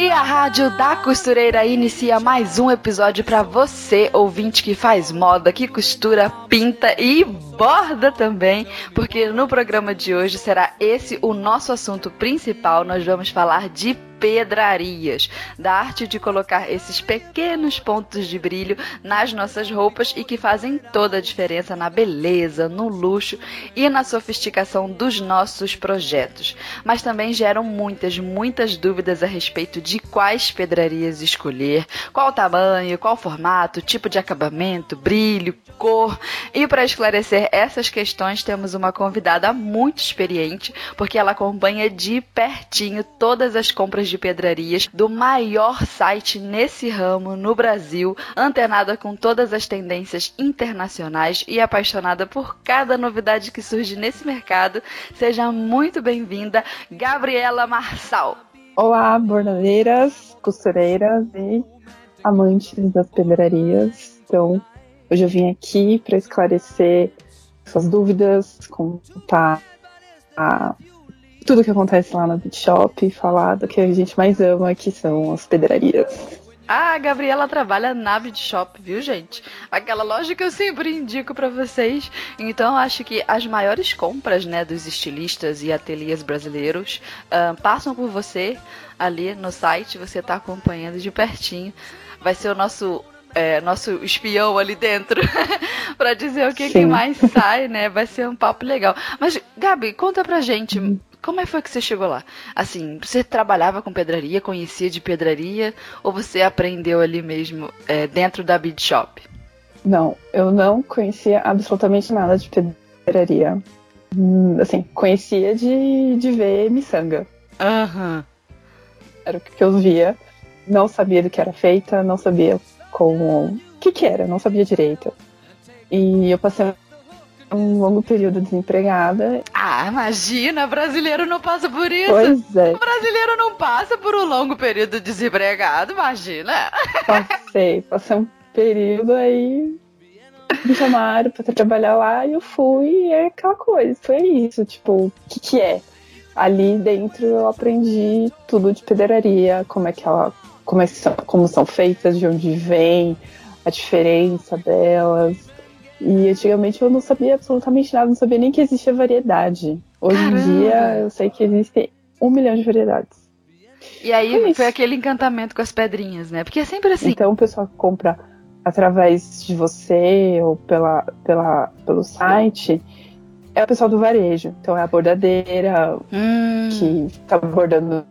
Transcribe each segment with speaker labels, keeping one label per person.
Speaker 1: E a Rádio da Costureira inicia mais um episódio para você, ouvinte que faz moda, que costura, pinta e borda também, porque no programa de hoje será esse o nosso assunto principal. Nós vamos falar de pedrarias, da arte de colocar esses pequenos pontos de brilho nas nossas roupas e que fazem toda a diferença na beleza, no luxo e na sofisticação dos nossos projetos. Mas também geram muitas, muitas dúvidas a respeito de quais pedrarias escolher, qual tamanho, qual formato, tipo de acabamento, brilho, cor. E para esclarecer essas questões, temos uma convidada muito experiente, porque ela acompanha de pertinho todas as compras de pedrarias do maior site nesse ramo no Brasil, antenada com todas as tendências internacionais e apaixonada por cada novidade que surge nesse mercado. Seja muito bem-vinda, Gabriela Marçal.
Speaker 2: Olá, bordadeiras, costureiras e amantes das pedrarias. Então, hoje eu vim aqui para esclarecer essas dúvidas, contar a tudo que acontece lá na Beat Shop, falar do que a gente mais ama, que são as pedrarias.
Speaker 1: Ah, a Gabriela trabalha na Beat Shop, viu, gente? Aquela loja que eu sempre indico para vocês. Então, acho que as maiores compras, né, dos estilistas e ateliês brasileiros uh, passam por você ali no site. Você tá acompanhando de pertinho. Vai ser o nosso é, nosso espião ali dentro para dizer o que, que, mais sai, né? Vai ser um papo legal. Mas, Gabi, conta pra gente. Hum. Como é que foi que você chegou lá? Assim, você trabalhava com pedraria, conhecia de pedraria, ou você aprendeu ali mesmo é, dentro da Bead Shop?
Speaker 2: Não, eu não conhecia absolutamente nada de pedraria. Hum, assim, conhecia de, de ver miçanga.
Speaker 1: Aham. Uhum.
Speaker 2: Era o que eu via. Não sabia do que era feita, não sabia como. O que, que era, não sabia direito. E eu passei um longo período desempregada.
Speaker 1: Ah, imagina, brasileiro não passa por isso.
Speaker 2: Pois é.
Speaker 1: O brasileiro não passa por um longo período desempregado, imagina.
Speaker 2: Passei, passei um período aí me chamaram pra trabalhar lá e eu fui e é aquela coisa, foi isso, tipo, o que que é? Ali dentro eu aprendi tudo de pedraria, como é que ela, como, é são, como são feitas, de onde vem, a diferença delas, e antigamente eu não sabia absolutamente nada, não sabia nem que existia variedade. Hoje Caramba. em dia eu sei que existem um milhão de variedades.
Speaker 1: E aí foi aquele encantamento com as pedrinhas, né? Porque é sempre assim.
Speaker 2: Então o pessoal que compra através de você ou pela, pela, pelo site é o pessoal do varejo. Então é a bordadeira
Speaker 1: hum.
Speaker 2: que tá bordando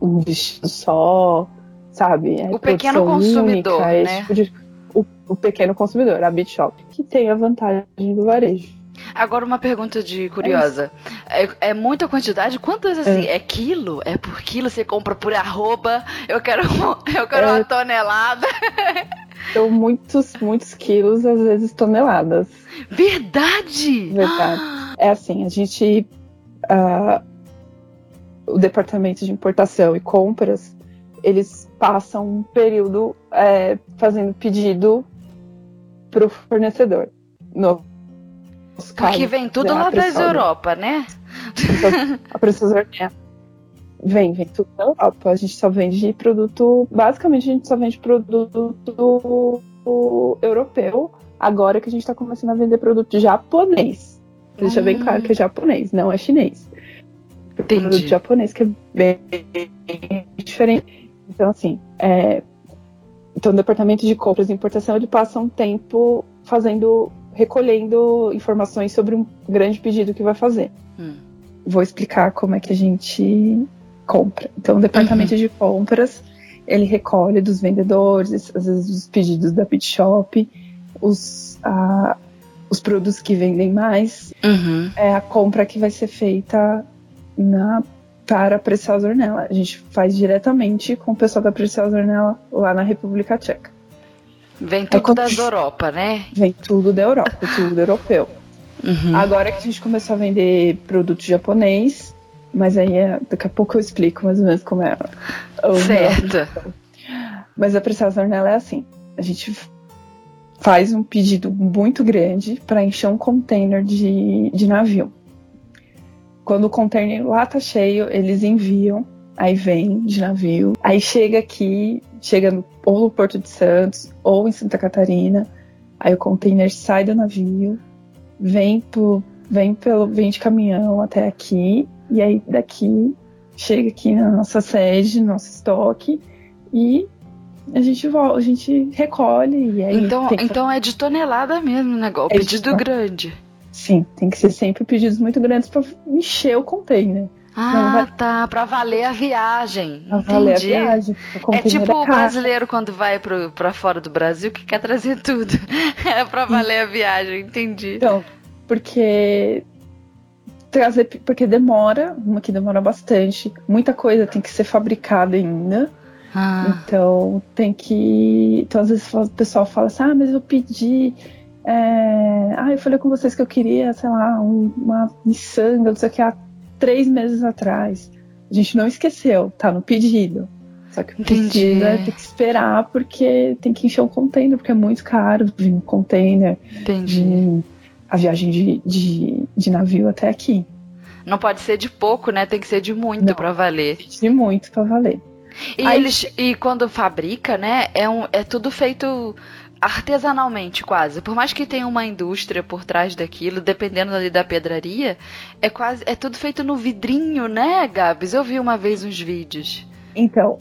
Speaker 2: um vestido só, sabe? É
Speaker 1: o pequeno consumidor, única, né? Tipo de
Speaker 2: o, o pequeno consumidor, a BitShop, que tem a vantagem do varejo.
Speaker 1: Agora uma pergunta de curiosa. É, é muita quantidade? Quantas assim? É. é. quilo? É por quilo? Você compra por arroba? Eu quero, eu quero é. uma tonelada.
Speaker 2: São muitos, muitos quilos, às vezes toneladas.
Speaker 1: Verdade!
Speaker 2: Verdade. É assim, a gente. Uh, o departamento de importação e compras eles passam um período é, fazendo pedido para o fornecedor. No,
Speaker 1: Porque vem tudo lá da Europa, né?
Speaker 2: Então, a precisor é, vem, vem tudo da Europa. A gente só vende produto. Basicamente, a gente só vende produto europeu. Agora que a gente está começando a vender produto japonês. Deixa bem claro que é japonês, não é chinês.
Speaker 1: Entendi.
Speaker 2: Produto japonês que é bem diferente. Então, assim, é, então o departamento de compras e importação ele passa um tempo fazendo, recolhendo informações sobre um grande pedido que vai fazer.
Speaker 1: Hum.
Speaker 2: Vou explicar como é que a gente compra. Então, o departamento uhum. de compras ele recolhe dos vendedores, às vezes os pedidos da Pit Shop, os, a, os produtos que vendem mais,
Speaker 1: uhum.
Speaker 2: é a compra que vai ser feita na para a Preciosa Ornella. A gente faz diretamente com o pessoal da Preciosa Ornella lá na República Tcheca.
Speaker 1: Vem tudo da Europa, né?
Speaker 2: Vem tudo da Europa, tudo europeu. Uhum. Agora que a gente começou a vender produto japonês, mas aí é, daqui a pouco eu explico mais ou menos como é.
Speaker 1: Certo.
Speaker 2: Mas a Preciosa Ornella é assim: a gente faz um pedido muito grande para encher um container de, de navio. Quando o container lá tá cheio, eles enviam, aí vem de navio, aí chega aqui, chega no, ou no Porto de Santos ou em Santa Catarina, aí o container sai do navio, vem, pro, vem, pelo, vem de caminhão até aqui, e aí daqui chega aqui na nossa sede, no nosso estoque, e a gente volta, a gente recolhe e aí.
Speaker 1: Então, então é de tonelada mesmo o negócio, é pedido de... grande.
Speaker 2: Sim, tem que ser sempre pedidos muito grandes para encher o container.
Speaker 1: Ah, vai... tá, para valer a viagem.
Speaker 2: Pra valer a viagem.
Speaker 1: É tipo o brasileiro quando vai para fora do Brasil que quer trazer tudo. é para valer a viagem, entendi.
Speaker 2: Então, porque trazer porque demora, uma que demora bastante, muita coisa tem que ser fabricada ainda. Ah. Então tem que. Então às vezes o pessoal fala assim, ah, mas eu pedi. É... Ah, eu falei com vocês que eu queria, sei lá, um, uma miçanga, não sei o que, há três meses atrás. A gente não esqueceu, tá no pedido. Só que precisa ter que esperar porque tem que encher um container, porque é muito caro vir um container.
Speaker 1: Entendi.
Speaker 2: A viagem de, de, de, navio até aqui.
Speaker 1: Não pode ser de pouco, né? Tem que ser de muito para valer.
Speaker 2: De muito para valer.
Speaker 1: E, Aí, eles, e quando fabrica, né, é, um, é tudo feito artesanalmente quase. Por mais que tenha uma indústria por trás daquilo, dependendo ali da pedraria, é quase é tudo feito no vidrinho, né, Gabs? Eu vi uma vez uns vídeos.
Speaker 2: Então,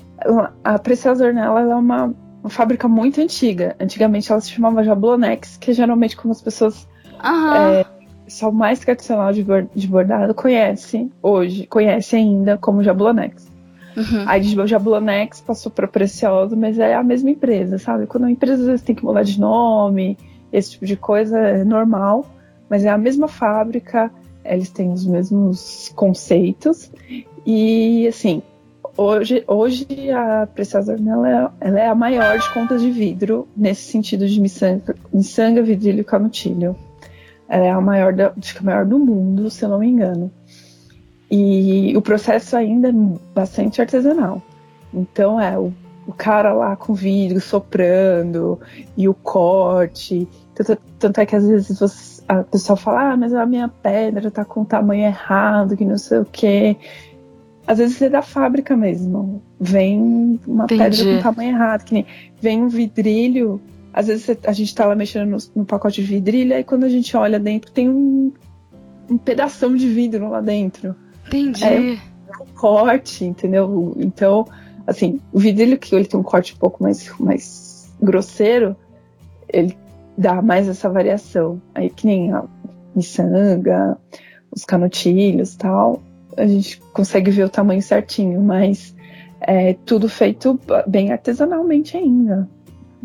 Speaker 2: a Preciosa Ornella é uma, uma, fábrica muito antiga. Antigamente ela se chamava Jablonex, que é geralmente como as pessoas é, só mais tradicional de, de bordado conhece hoje, conhece ainda como Jablonex. Uhum. Aí de Jablonex passou para Preciosa, mas é a mesma empresa, sabe? Quando a empresa às vezes tem que mudar de nome, esse tipo de coisa é normal, mas é a mesma fábrica, eles têm os mesmos conceitos. E assim, hoje, hoje a Preciosa ela é, ela é a maior de contas de vidro nesse sentido de miçanga, miçanga vidrilho e canutilho. Ela é a maior, da, acho que a maior do mundo, se eu não me engano. E o processo ainda é bastante artesanal. Então é o, o cara lá com vidro soprando e o corte. Tanto, tanto é que às vezes você, a pessoa fala, ah, mas a minha pedra tá com o tamanho errado, que não sei o quê. Às vezes é da fábrica mesmo. Vem uma Entendi. pedra com tamanho errado, que nem vem um vidrilho. Às vezes a gente tá lá mexendo no, no pacote de vidrilha e quando a gente olha dentro tem um, um pedaço de vidro lá dentro.
Speaker 1: Entendi.
Speaker 2: É um corte, entendeu? Então, assim, o vidrilho que ele tem um corte um pouco mais, mais grosseiro, ele dá mais essa variação. Aí que nem a miçanga, os canutilhos tal, a gente consegue ver o tamanho certinho, mas é tudo feito bem artesanalmente ainda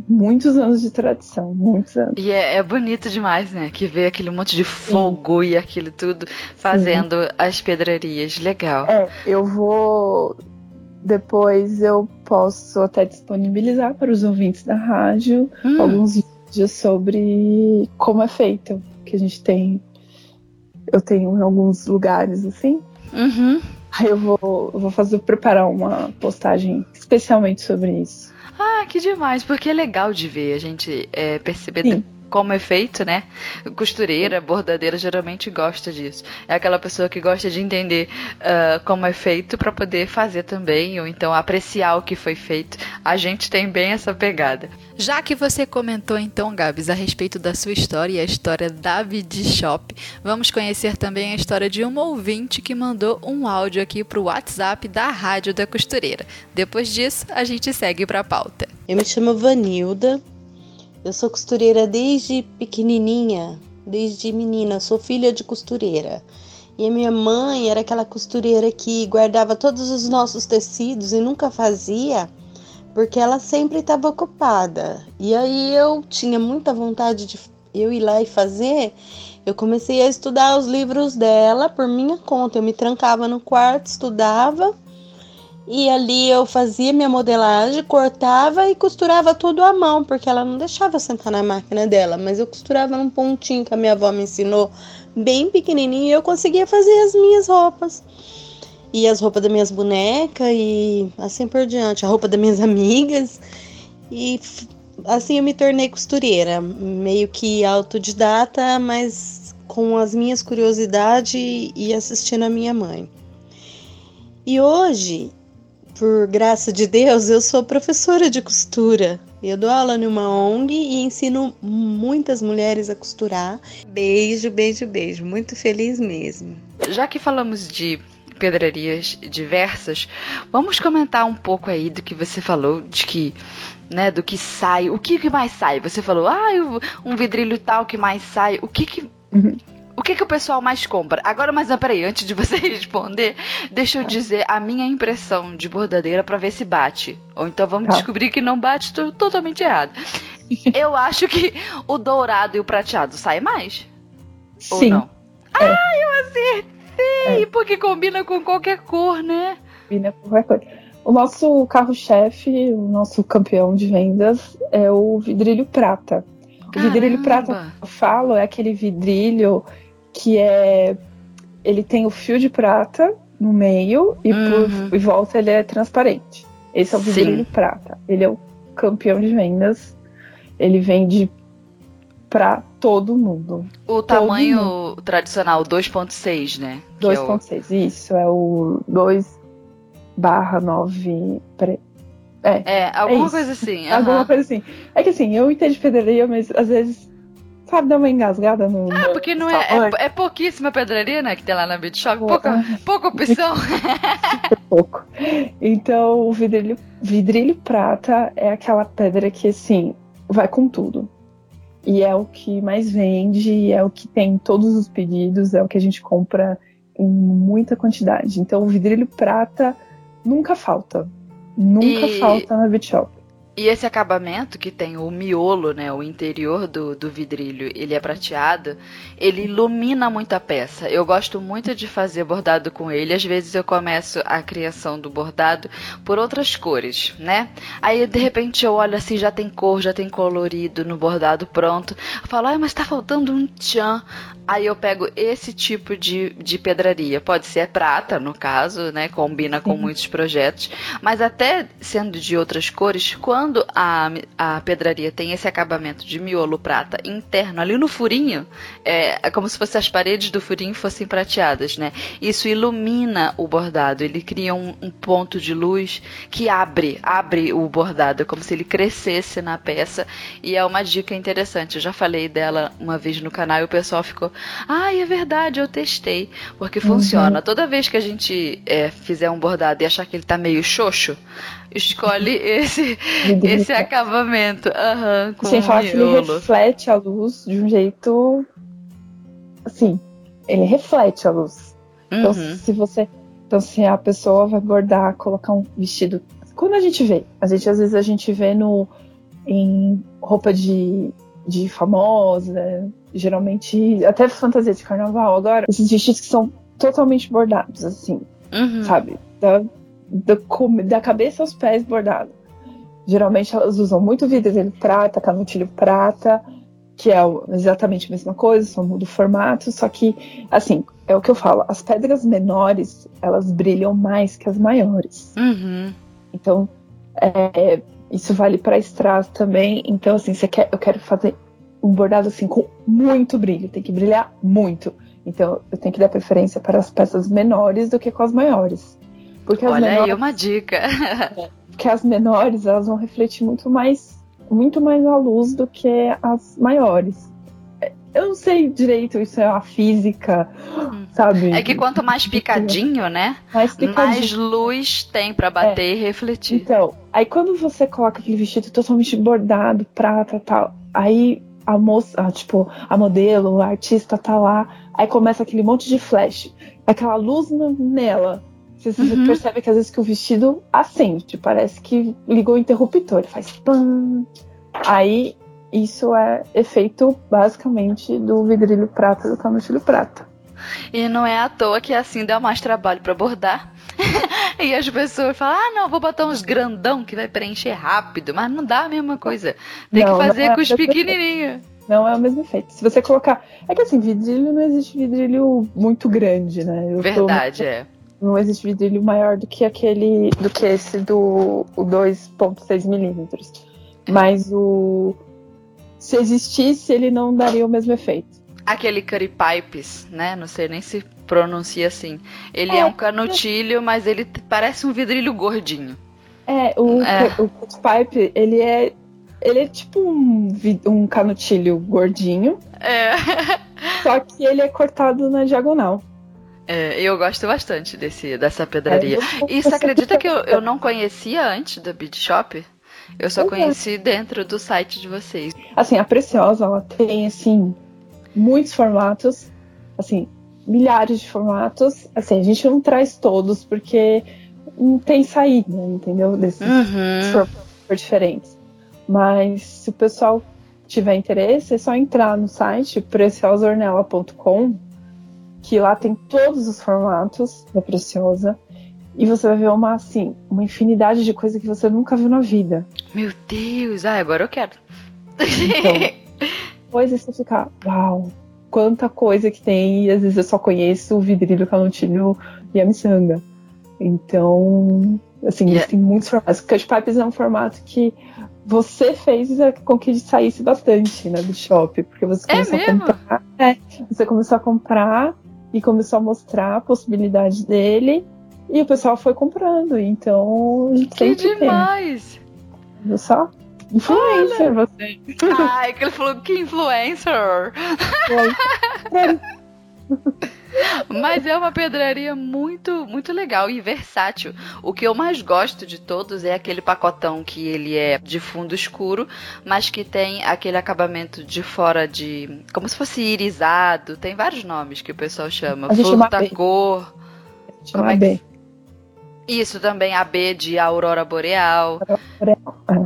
Speaker 2: muitos anos de tradição, muitos anos.
Speaker 1: E é, é bonito demais, né? Que vê aquele monte de fogo Sim. e aquilo tudo fazendo Sim. as pedrarias. Legal.
Speaker 2: É, eu vou. Depois eu posso até disponibilizar para os ouvintes da rádio hum. alguns vídeos sobre como é feito. Que a gente tem. Eu tenho em alguns lugares assim.
Speaker 1: Uhum.
Speaker 2: Aí eu vou, eu vou fazer preparar uma postagem especialmente sobre isso.
Speaker 1: Ah, que demais, porque é legal de ver a gente é, perceber. Como é feito, né? Costureira, bordadeira geralmente gosta disso. É aquela pessoa que gosta de entender uh, como é feito para poder fazer também, ou então apreciar o que foi feito. A gente tem bem essa pegada. Já que você comentou então, Gabs, a respeito da sua história e a história da Vidi Shop, vamos conhecer também a história de uma ouvinte que mandou um áudio aqui para o WhatsApp da Rádio da Costureira. Depois disso, a gente segue para a pauta.
Speaker 3: Eu me chamo Vanilda, eu sou costureira desde pequenininha, desde menina, sou filha de costureira. E a minha mãe era aquela costureira que guardava todos os nossos tecidos e nunca fazia porque ela sempre estava ocupada. E aí eu tinha muita vontade de eu ir lá e fazer, Eu comecei a estudar os livros dela por minha conta. Eu me trancava no quarto, estudava e ali eu fazia minha modelagem, cortava e costurava tudo à mão, porque ela não deixava eu sentar na máquina dela, mas eu costurava num pontinho que a minha avó me ensinou, bem pequenininho, e eu conseguia fazer as minhas roupas. E as roupas das minhas bonecas e assim por diante, a roupa das minhas amigas. E assim eu me tornei costureira, meio que autodidata, mas com as minhas curiosidades e assistindo a minha mãe. E hoje, por graça de Deus, eu sou professora de costura. Eu dou aula numa ONG e ensino muitas mulheres a costurar. Beijo, beijo, beijo. Muito feliz mesmo.
Speaker 1: Já que falamos de pedrarias diversas, vamos comentar um pouco aí do que você falou, de que né, do que sai, o que, que mais sai? Você falou, ah, um vidrilho tal que mais sai, o que que... Uhum. O que, que o pessoal mais compra? Agora, mas peraí, antes de você responder, deixa eu dizer a minha impressão de bordadeira para ver se bate. Ou então vamos tá. descobrir que não bate, tô totalmente errado. eu acho que o dourado e o prateado saem mais.
Speaker 2: Sim. Ou não?
Speaker 1: É. Ah, eu acertei! É. Porque combina com qualquer cor, né?
Speaker 2: Combina com qualquer cor. O nosso carro-chefe, o nosso campeão de vendas, é o vidrilho prata. O Caramba. vidrilho prata que eu falo é aquele vidrilho que é. Ele tem o fio de prata no meio e uhum. por em volta ele é transparente. Esse é o vidrilho Sim. prata. Ele é o campeão de vendas. Ele vende para todo mundo.
Speaker 1: O todo tamanho mundo. tradicional 2.6, né?
Speaker 2: 2.6, é o... isso. É o 2 barra 9.
Speaker 1: É, é, alguma é coisa assim. Uhum.
Speaker 2: Alguma coisa assim. É que assim, eu entendo de pedreria, mas às vezes, sabe, dá uma engasgada no.
Speaker 1: Ah, porque não é, é, é. pouquíssima pedreria, né? Que tem lá na Beat Shop. Pouca, pouca opção.
Speaker 2: pouco. Então, o vidrilho, vidrilho prata é aquela pedra que, assim, vai com tudo. E é o que mais vende, é o que tem todos os pedidos, é o que a gente compra em muita quantidade. Então, o vidrilho prata nunca falta. Nunca e... falta na Bitshop.
Speaker 1: E esse acabamento que tem o miolo, né, o interior do, do vidrilho, ele é prateado, ele ilumina muito a peça. Eu gosto muito de fazer bordado com ele. Às vezes eu começo a criação do bordado por outras cores, né? Aí de repente eu olho assim, já tem cor, já tem colorido no bordado pronto. Eu falo, ah, mas tá faltando um tchan. Aí eu pego esse tipo de, de pedraria. Pode ser prata, no caso, né? Combina com muitos projetos. Mas até sendo de outras cores, quando a, a pedraria tem esse acabamento de miolo prata interno, ali no furinho, é, é como se fosse as paredes do furinho fossem prateadas, né? Isso ilumina o bordado. Ele cria um, um ponto de luz que abre, abre o bordado, é como se ele crescesse na peça. E é uma dica interessante. Eu já falei dela uma vez no canal e o pessoal ficou ah, é verdade, eu testei. Porque uhum. funciona. Toda vez que a gente é, fizer um bordado e achar que ele tá meio xoxo, escolhe esse, esse acabamento. Uhum, com
Speaker 2: Sem falar que ele reflete a luz de um jeito. Assim, ele reflete a luz. Então, uhum. se você. Então, se a pessoa vai bordar, colocar um vestido. Quando a gente vê, a gente às vezes a gente vê no em roupa de, de famosa, geralmente, até fantasia de carnaval agora, esses vestidos que são totalmente bordados, assim, uhum. sabe? Da, da, da, cabeça aos pés bordado. Geralmente elas usam muito vidro prata, canutilho prata, que é exatamente a mesma coisa, só muda o formato, só que, assim, é o que eu falo, as pedras menores, elas brilham mais que as maiores.
Speaker 1: Uhum.
Speaker 2: Então, é, isso vale para strass também. Então, assim, você quer, eu quero fazer um bordado assim com muito brilho, tem que brilhar muito. Então eu tenho que dar preferência para as peças menores do que com as maiores.
Speaker 1: Porque Olha menores, aí uma dica.
Speaker 2: porque as menores elas vão refletir muito mais, muito mais a luz do que as maiores. Eu não sei direito, isso é a física, hum. sabe?
Speaker 1: É que quanto mais picadinho, né? Mais, picadinho. mais luz tem para bater é. e refletir.
Speaker 2: Então, aí quando você coloca aquele vestido totalmente bordado, prata tal, aí a moça, a, tipo, a modelo, a artista tá lá, aí começa aquele monte de flash, aquela luz nela. Você, uhum. percebe que às vezes que o vestido acende, parece que ligou o interruptor, faz pam. Aí isso é efeito basicamente do vidrilho prata do canutilho prata.
Speaker 1: E não é à toa que assim dá mais trabalho para bordar. e as pessoas falam: ah, não, vou botar uns grandão que vai preencher rápido, mas não dá a mesma coisa. Tem não, que fazer é com os pequenininhos.
Speaker 2: Não é o mesmo efeito. Se você colocar. É que assim, vidrilho não existe vidrilho muito grande, né?
Speaker 1: Eu Verdade, é.
Speaker 2: Não existe vidrilho maior do que aquele. do que esse do 2,6 milímetros. Mas o. Se existisse, ele não daria o mesmo efeito.
Speaker 1: Aquele curry pipes, né? Não sei nem se pronuncia assim. Ele é, é um canutilho, mas ele parece um vidrilho gordinho.
Speaker 2: É, o, é. o pipe, ele é ele é tipo um, um canutilho gordinho.
Speaker 1: É.
Speaker 2: só que ele é cortado na diagonal.
Speaker 1: É, eu gosto bastante desse, dessa pedraria. É, e você acredita que eu, eu não conhecia antes da Beat Shop? Eu só conheci dentro do site de vocês.
Speaker 2: Assim, a Preciosa, ela tem, assim, muitos formatos. Assim, milhares de formatos. Assim, a gente não traz todos, porque não tem saída, entendeu? Desses
Speaker 1: uhum.
Speaker 2: formatos diferentes. Mas se o pessoal tiver interesse, é só entrar no site preciosaornella.com, que lá tem todos os formatos da Preciosa. E você vai ver uma, assim, uma infinidade de coisas que você nunca viu na vida.
Speaker 1: Meu Deus! Ah, agora eu quero.
Speaker 2: Então, depois você fica, uau, quanta coisa que tem. E às vezes eu só conheço o vidrilho, o canontilho e a miçanga. Então, assim, yeah. tem muitos formatos. Cut Pipes é um formato que você fez com que saísse bastante né, do shopping, porque você
Speaker 1: é
Speaker 2: começou
Speaker 1: é
Speaker 2: a comprar. É, você começou a comprar e começou a mostrar a possibilidade dele e o pessoal foi comprando. Então a gente
Speaker 1: que demais!
Speaker 2: Tem. Viu só? Influencer, Olha. você.
Speaker 1: Ai, que ele falou que influencer! Mas é uma pedraria muito, muito legal e versátil. O que eu mais gosto de todos é aquele pacotão que ele é de fundo escuro, mas que tem aquele acabamento de fora de. como se fosse irisado. Tem vários nomes que o pessoal chama. Flor da cor.
Speaker 2: Como é que...
Speaker 1: Isso também, a B de Aurora Boreal.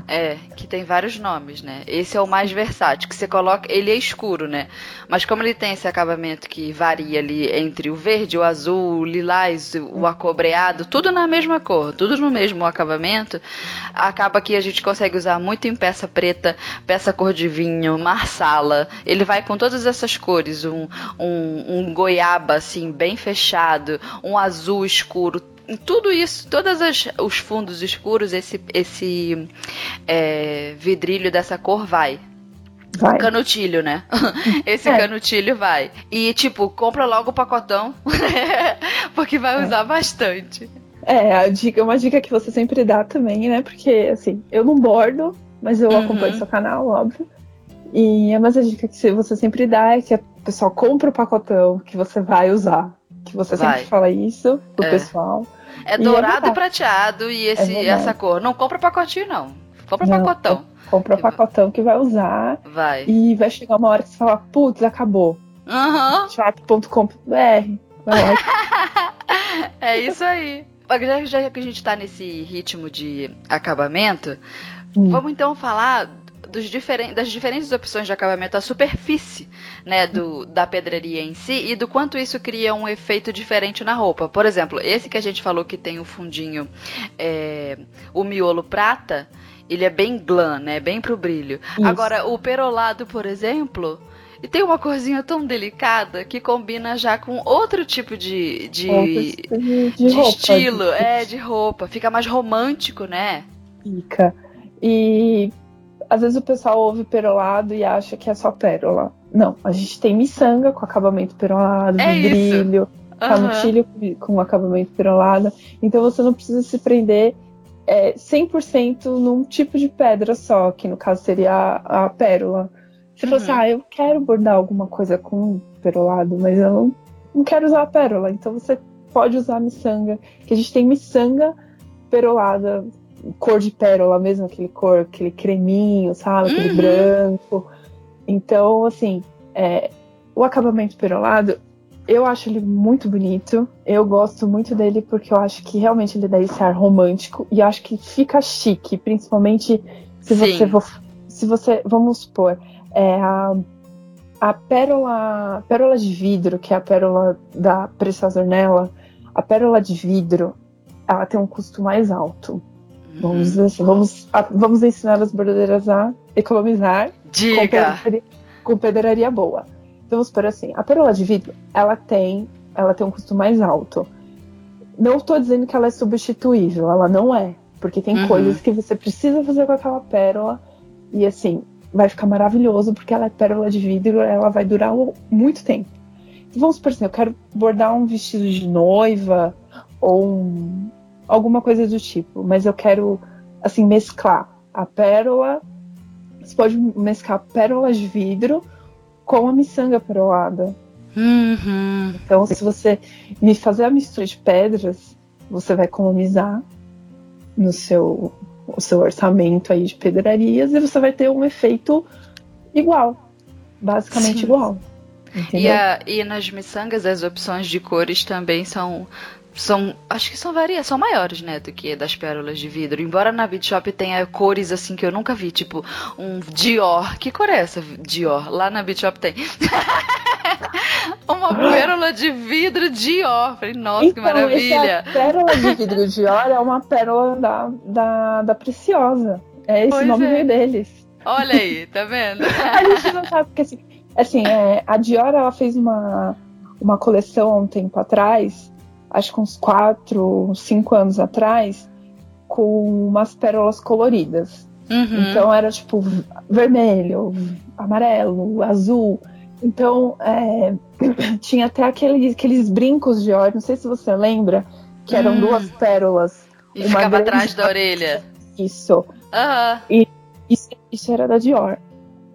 Speaker 1: É, que tem vários nomes, né? Esse é o mais versátil, que você coloca. Ele é escuro, né? Mas como ele tem esse acabamento que varia ali entre o verde, o azul, o lilás, o acobreado, tudo na mesma cor, tudo no mesmo acabamento, acaba que a gente consegue usar muito em peça preta, peça cor de vinho, marsala. Ele vai com todas essas cores, um, um, um goiaba assim, bem fechado, um azul escuro tudo isso, todos os fundos escuros, esse, esse é, vidrilho dessa cor vai.
Speaker 2: Vai.
Speaker 1: Canutilho, né? Esse é. canutilho vai. E, tipo, compra logo o pacotão, porque vai é. usar bastante.
Speaker 2: É, a dica, uma dica que você sempre dá também, né? Porque, assim, eu não bordo, mas eu uhum. acompanho seu canal, óbvio. E mas a dica que você sempre dá é que a pessoa compra o pacotão que você vai usar. Que você vai. sempre fala isso pro é. pessoal.
Speaker 1: É dourado e, é e prateado e esse, é essa cor. Não compra pacotinho, não. Compra não, pacotão.
Speaker 2: Compra que pacotão que vai usar.
Speaker 1: Vai.
Speaker 2: E vai chegar uma hora que você fala, putz, acabou.
Speaker 1: Uhum.
Speaker 2: Chat.com.br.
Speaker 1: é isso aí. Já, já que a gente tá nesse ritmo de acabamento, hum. vamos então falar dos diferen das diferentes opções de acabamento, a superfície né, do, da pedreria em si e do quanto isso cria um efeito diferente na roupa. Por exemplo, esse que a gente falou que tem o fundinho, é, o miolo prata, ele é bem glam, né? Bem pro brilho. Isso. Agora, o perolado, por exemplo, e tem uma corzinha tão delicada que combina já com outro tipo de, de,
Speaker 2: de, de roupa,
Speaker 1: estilo, é, de roupa. Fica mais romântico, né?
Speaker 2: Fica. E às vezes o pessoal ouve perolado e acha que é só pérola. Não, a gente tem miçanga com acabamento perolado, é vidrilho, canutilho uhum. com acabamento perolado. Então você não precisa se prender é, 100% num tipo de pedra só, que no caso seria a, a pérola. Se fosse, uhum. ah, eu quero bordar alguma coisa com perolado, mas eu não, não quero usar a pérola. Então você pode usar a miçanga, que a gente tem miçanga perolada cor de pérola mesmo, aquele cor, aquele creminho, sabe? Aquele uhum. branco. Então, assim, é, o acabamento perolado, eu acho ele muito bonito. Eu gosto muito dele porque eu acho que realmente ele dá esse ar romântico e acho que fica chique, principalmente se Sim. você for, se você, vamos supor, é a, a pérola, pérola de vidro, que é a pérola da Preciosa Ornella, a pérola de vidro, ela tem um custo mais alto. Vamos, vamos, vamos ensinar as bordadeiras a economizar com
Speaker 1: Diga!
Speaker 2: pedraria, com pedraria boa. Então, vamos por assim, a pérola de vidro, ela tem, ela tem um custo mais alto. Não estou dizendo que ela é substituível, ela não é, porque tem
Speaker 1: Uhum.
Speaker 2: coisas que você precisa fazer com aquela pérola e assim vai ficar maravilhoso porque ela é pérola de vidro, ela vai durar muito tempo. Então, vamos por assim, eu quero bordar um vestido de noiva ou um- alguma coisa do tipo, mas eu quero assim mesclar a pérola você pode mesclar pérolas de vidro com a miçanga perolada.
Speaker 1: Uhum.
Speaker 2: Então, se você me fazer a mistura de pedras, você vai economizar no seu, o seu orçamento aí de pedrarias e você vai ter um efeito igual. Basicamente
Speaker 1: Sim.
Speaker 2: igual.
Speaker 1: E, a- e nas miçangas as opções de cores também são. São, acho que são varia, são maiores, né, do que das pérolas de vidro. Embora na Beat Shop tenha cores assim que eu nunca vi, tipo um Dior. Que cor é essa, Dior? Lá na Beat Shop tem. Uma pérola de vidro Dior. Falei, nossa, que
Speaker 2: Então,
Speaker 1: maravilha.
Speaker 2: essa pérola de vidro de ouro é uma pérola da, da, da Preciosa. É esse
Speaker 1: Pois
Speaker 2: nome
Speaker 1: é.
Speaker 2: deles.
Speaker 1: Olha aí, tá vendo?
Speaker 2: A gente não sabe, porque assim, assim é, a Dior ela fez uma, uma coleção há um tempo atrás, acho que uns 4, 5 anos atrás, com umas pérolas coloridas.
Speaker 1: Uhum.
Speaker 2: Então era tipo vermelho, amarelo, azul. Então é, tinha até aqueles, aqueles brincos de óleo, não sei se você lembra, que eram
Speaker 1: Hum.
Speaker 2: duas pérolas.
Speaker 1: e
Speaker 2: uma
Speaker 1: ficava
Speaker 2: grande-
Speaker 1: atrás da orelha.
Speaker 2: Isso.
Speaker 1: Aham.
Speaker 2: Isso, isso era da Dior.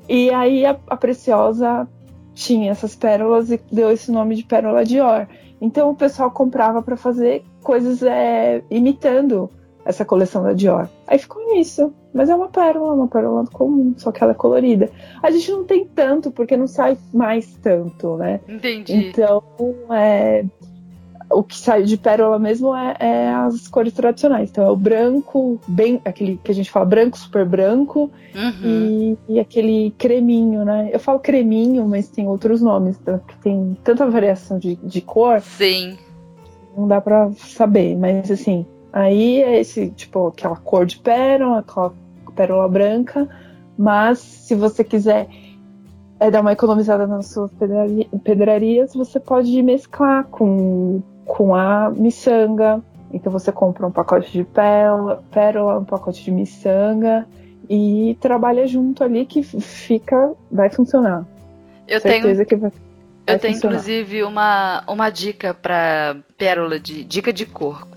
Speaker 2: E aí a, a Preciosa tinha essas pérolas e deu esse nome de Pérola Dior. Então o pessoal comprava para fazer coisas é, imitando essa coleção da Dior. Aí ficou nisso. Mas é uma pérola, uma pérola comum, só que ela é colorida. A gente não tem tanto, porque não sai mais tanto, né?
Speaker 1: Entendi.
Speaker 2: Então, é, o que sai de pérola mesmo é, é as cores tradicionais. Então é o branco, bem aquele que a gente fala branco, super branco,
Speaker 1: Uhum.
Speaker 2: e, e aquele creminho, né? Eu falo creminho, mas tem outros nomes, tá? que tem tanta variação de, de cor,
Speaker 1: Sim.
Speaker 2: não dá pra saber. Mas assim, aí é esse, tipo, aquela cor de pérola, aquela pérola branca. Mas se você quiser é, dar uma economizada nas suas pedrari- pedrarias, você pode mesclar com, com a miçanga. Então você compra um pacote de pérola, pérola, um pacote de miçanga e trabalha junto ali que fica, vai funcionar.
Speaker 1: Eu tenho
Speaker 2: Certeza que vai, vai
Speaker 1: Eu tenho
Speaker 2: funcionar.
Speaker 1: inclusive uma, uma dica para pérola de dica de cor.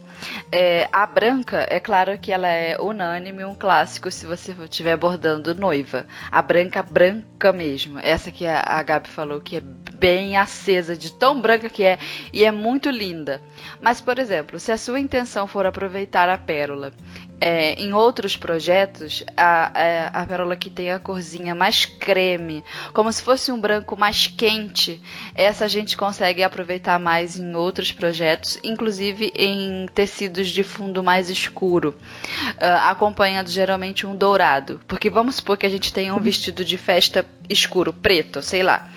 Speaker 1: É, a branca, é claro que ela é unânime, um clássico se você estiver bordando noiva. A branca, branca mesmo. Essa que a, a Gabi falou que é bem acesa, de tão branca que é, e é muito linda. Mas, por exemplo, se a sua intenção for aproveitar a pérola é, em outros projetos, a, a, a pérola que tem a corzinha mais creme, como se fosse um branco mais quente, essa a gente consegue aproveitar mais em outros projetos, inclusive em tecidos de fundo mais escuro, ah, acompanhando geralmente um dourado. Porque vamos supor que a gente tenha um vestido de festa escuro, preto, sei lá.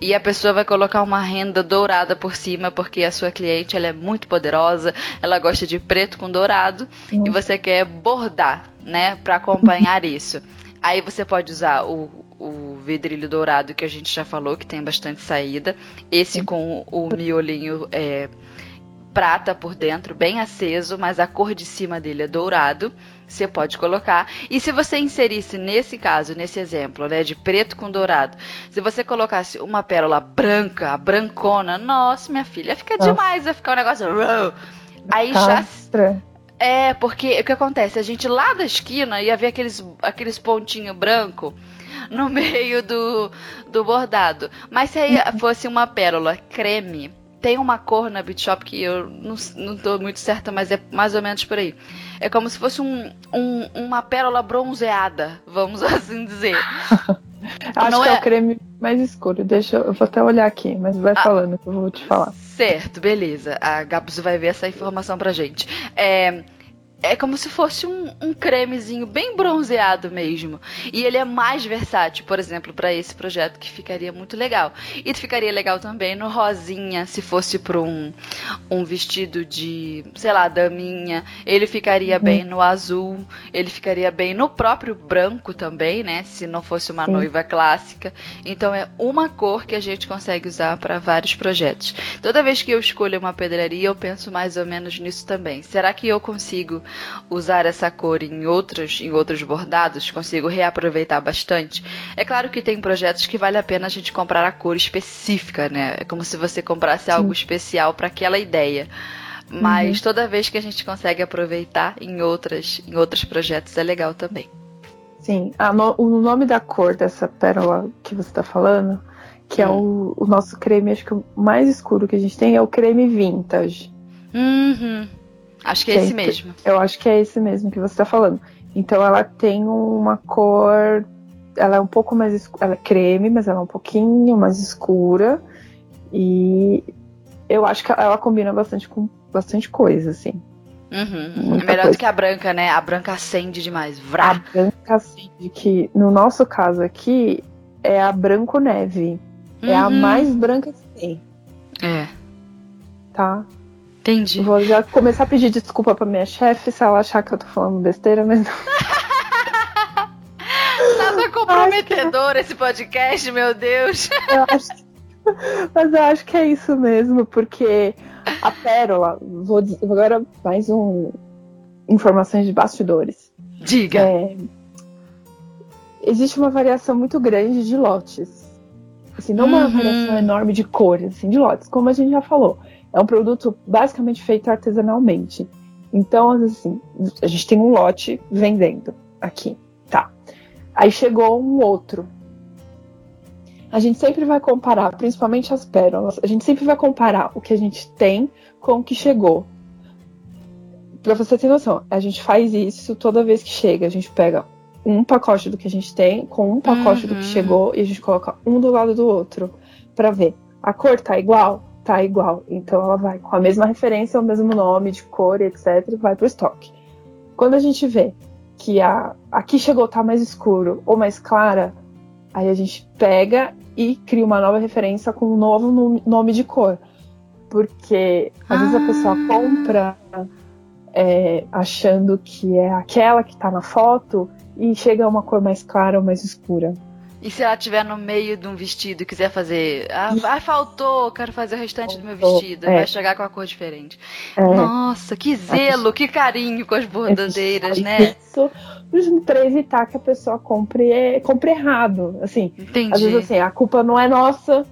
Speaker 1: E a pessoa vai colocar uma renda dourada por cima, porque a sua cliente ela é muito poderosa, ela gosta de preto com dourado, e você quer bordar, né, para acompanhar isso. Aí você pode usar o, o vidrilho dourado que a gente já falou, que tem bastante saída. Esse com o miolinho é, prata por dentro, bem aceso, mas a cor de cima dele é dourado. Você pode colocar. E se você inserisse nesse caso, nesse exemplo, né, de preto com dourado, se você colocasse uma pérola branca, brancona, nossa, minha filha, fica
Speaker 2: Nossa.
Speaker 1: demais, vai ficar um negócio. Aí já
Speaker 2: Castra.
Speaker 1: é, porque o que acontece? A gente lá da esquina ia ver aqueles, aqueles pontinhos branco no meio do, do bordado. Mas se aí fosse uma pérola creme, tem uma cor na Beat Shop que eu não, não tô muito certa, mas é mais ou menos por aí. É como se fosse um, um- uma pérola bronzeada, vamos assim dizer.
Speaker 2: Acho
Speaker 1: Não
Speaker 2: que é...
Speaker 1: é-
Speaker 2: o creme mais escuro. Deixa eu, eu vou até olhar aqui, mas vai
Speaker 1: Ah.
Speaker 2: falando que eu vou te falar.
Speaker 1: Certo, beleza. A Gabs vai ver essa informação pra gente. É, é como se fosse um, um, cremezinho bem bronzeado mesmo. E ele é mais versátil, por exemplo, para esse projeto que ficaria muito legal. E ficaria legal também no rosinha, se fosse para um, um vestido de, sei lá, daminha. Ele ficaria uhum. bem no azul, ele ficaria bem no próprio branco também, né? Se não fosse uma Sim. noiva clássica. Então é uma cor que a gente consegue usar para vários projetos. Toda vez que eu escolho uma pedraria, eu penso mais ou menos nisso também. Será que eu consigo usar essa cor em outros, em outros bordados, consigo reaproveitar bastante. É claro que tem projetos que vale a pena a gente comprar a cor específica, né? É como se você comprasse Sim. algo especial para aquela ideia. Mas uhum. toda vez que a gente consegue aproveitar em outras, em outros projetos é legal também.
Speaker 2: Sim, no, o nome da cor dessa pérola que você está falando, que é o, o, nosso creme, acho que o mais escuro que a gente tem é o creme vintage.
Speaker 1: Uhum. Acho que é, esse mesmo.
Speaker 2: Eu acho que é esse mesmo que você está falando. Então ela tem uma cor. Ela é um pouco mais escura. Ela é creme, mas ela é um pouquinho mais escura. E eu acho que ela combina bastante com bastante coisa, assim.
Speaker 1: Uhum. É melhor coisa. do que a branca, né? A branca acende demais. Vrá.
Speaker 2: A branca acende, que no nosso caso aqui é a branco neve. Uhum. É a uhum. mais branca que tem.
Speaker 1: É.
Speaker 2: Tá?
Speaker 1: Entendi.
Speaker 2: Vou já começar a pedir desculpa pra minha chefe se ela achar que eu tô falando besteira, mas não.
Speaker 1: Nada comprometedor que... esse podcast, meu Deus.
Speaker 2: Eu acho... Mas eu acho que é isso mesmo, porque a pérola, vou dizer, agora mais um informações de bastidores.
Speaker 1: Diga. É,
Speaker 2: existe uma variação muito grande de lotes. Assim, não uhum. uma variação enorme de cores, assim, de lotes, como a gente já falou. É um produto basicamente feito artesanalmente. Então, assim, a gente tem um lote vendendo aqui, tá? Aí chegou um outro. A gente sempre vai comparar, principalmente as pérolas, a gente sempre vai comparar o que a gente tem com o que chegou. Pra você ter noção, a gente faz isso toda vez que chega. A gente pega um pacote do que a gente tem com um pacote uhum. do que uhum. chegou e a gente coloca um do lado do outro para ver. A cor tá igual? Tá igual. Então ela vai com a mesma referência, o mesmo nome de cor, etc, vai pro estoque. Quando a gente vê que a aqui chegou tá mais escuro ou mais clara, aí a gente pega e cria uma nova referência com um novo nome de cor. Porque às ah. vezes a pessoa ah. compra é, achando que é aquela que tá na foto e chega uma cor mais clara ou mais escura.
Speaker 1: E se ela estiver no meio de um vestido e quiser fazer. Ah, ah faltou, quero fazer o restante do meu vestido. É. Vai chegar com a cor diferente. É. Nossa, que zelo, que carinho com as bordadeiras, né?
Speaker 2: Isso para evitar que a pessoa compre, é, compre errado. Assim,
Speaker 1: Entendi.
Speaker 2: às vezes assim, a culpa não é nossa.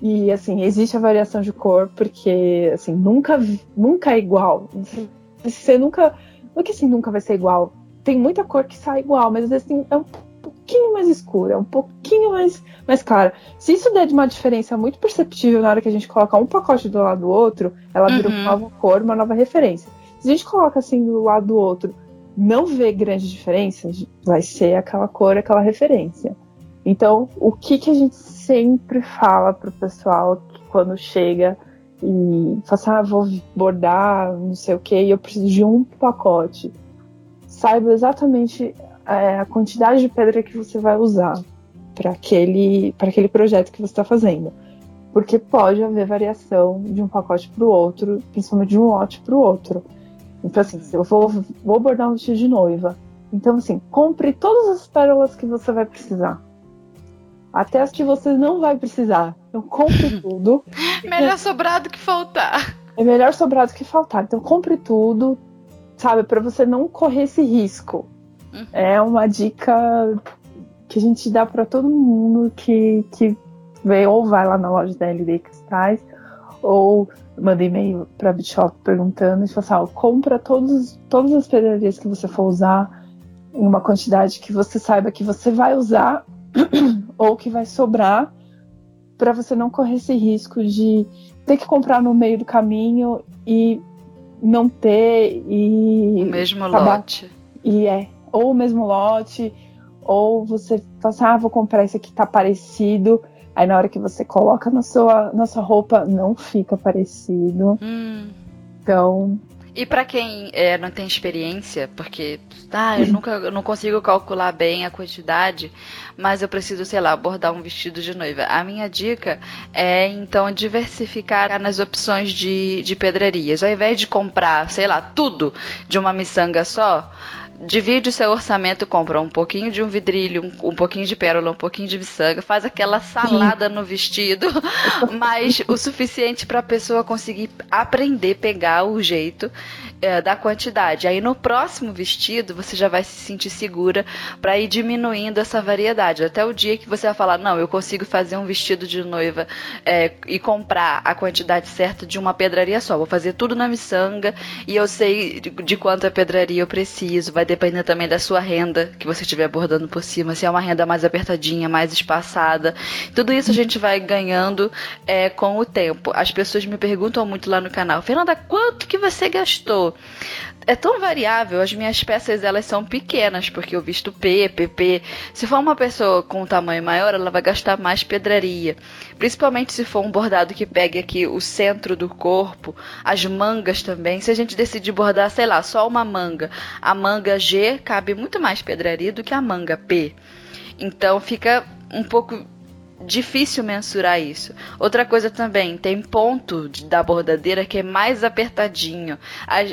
Speaker 2: E assim, existe a variação de cor, porque assim, nunca, nunca é igual. Você nunca. Não é que assim nunca vai ser igual. Tem muita cor que sai igual, mas assim, é um pouquinho mais escura, um pouquinho mais, mais clara. Se isso der de uma diferença muito perceptível na hora que a gente coloca um pacote do lado do outro, ela vira uma uhum. nova cor, uma nova referência. Se a gente coloca assim do lado do outro, não vê grande diferença, vai ser aquela cor, aquela referência. Então, o que, que a gente sempre fala pro pessoal que quando chega e fala assim, ah, vou bordar, não sei o que, e eu preciso de um pacote. Saiba exatamente é, a quantidade de pedra que você vai usar para aquele, aquele projeto que você está fazendo. Porque pode haver variação de um pacote para o outro, principalmente de um lote para o outro. Então, assim, se eu vou, vou bordar um vestido de noiva, então, assim, compre todas as pérolas que você vai precisar. Até as que você não vai precisar. Então, compre tudo.
Speaker 1: melhor sobrar do que faltar.
Speaker 2: É melhor sobrar do que faltar. Então, compre tudo, sabe? Para você não correr esse risco. Uhum. É uma dica que a gente dá para todo mundo que, que vê ou vai lá na loja da LD Cristais ou manda e-mail para a Bishop perguntando e fala assim, ó, compra todos, todas as pedrarias que você for usar em uma quantidade que você saiba que você vai usar ou que vai sobrar para você não correr esse risco de ter que comprar no meio do caminho e não ter e
Speaker 1: o mesmo acabar... lote.
Speaker 2: E é, ou o mesmo lote, ou você fala assim, ah, vou comprar esse aqui, tá parecido. Aí na hora que você coloca na sua, na sua roupa, não fica parecido.
Speaker 1: Hum.
Speaker 2: Então.
Speaker 1: E para quem é, não tem experiência, porque ah, eu nunca eu não consigo calcular bem a quantidade, mas eu preciso, sei lá, bordar um vestido de noiva. A minha dica é então diversificar nas opções de, de pedrarias. Ao invés de comprar, sei lá, tudo de uma miçanga só, divide o seu orçamento, compra um pouquinho de um vidrilho, um, um pouquinho de pérola, um pouquinho de miçanga, faz aquela salada no vestido, mas o suficiente para a pessoa conseguir aprender, pegar o jeito é, da quantidade. Aí no próximo vestido você já vai se sentir segura para ir diminuindo essa variedade. Até o dia que você vai falar, não, eu consigo fazer um vestido de noiva é, e comprar a quantidade certa de uma pedraria só. Vou fazer tudo na miçanga e eu sei de, de quanta pedraria eu preciso. Vai depender também da sua renda que você estiver bordando por cima. Se é uma renda mais apertadinha, mais espaçada. Tudo isso a gente vai ganhando é, com o tempo. As pessoas me perguntam muito lá no canal, Fernanda, quanto que você gastou? É tão variável, as minhas peças elas são pequenas, porque eu visto P, PP. Se for uma pessoa com um tamanho maior, ela vai gastar mais pedraria. Principalmente se for um bordado que pegue aqui o centro do corpo, as mangas também. Se a gente decidir bordar, sei lá, só uma manga, a manga G cabe muito mais pedraria do que a manga P. Então fica um pouco difícil mensurar isso. Outra coisa também, tem ponto da bordadeira que é mais apertadinho.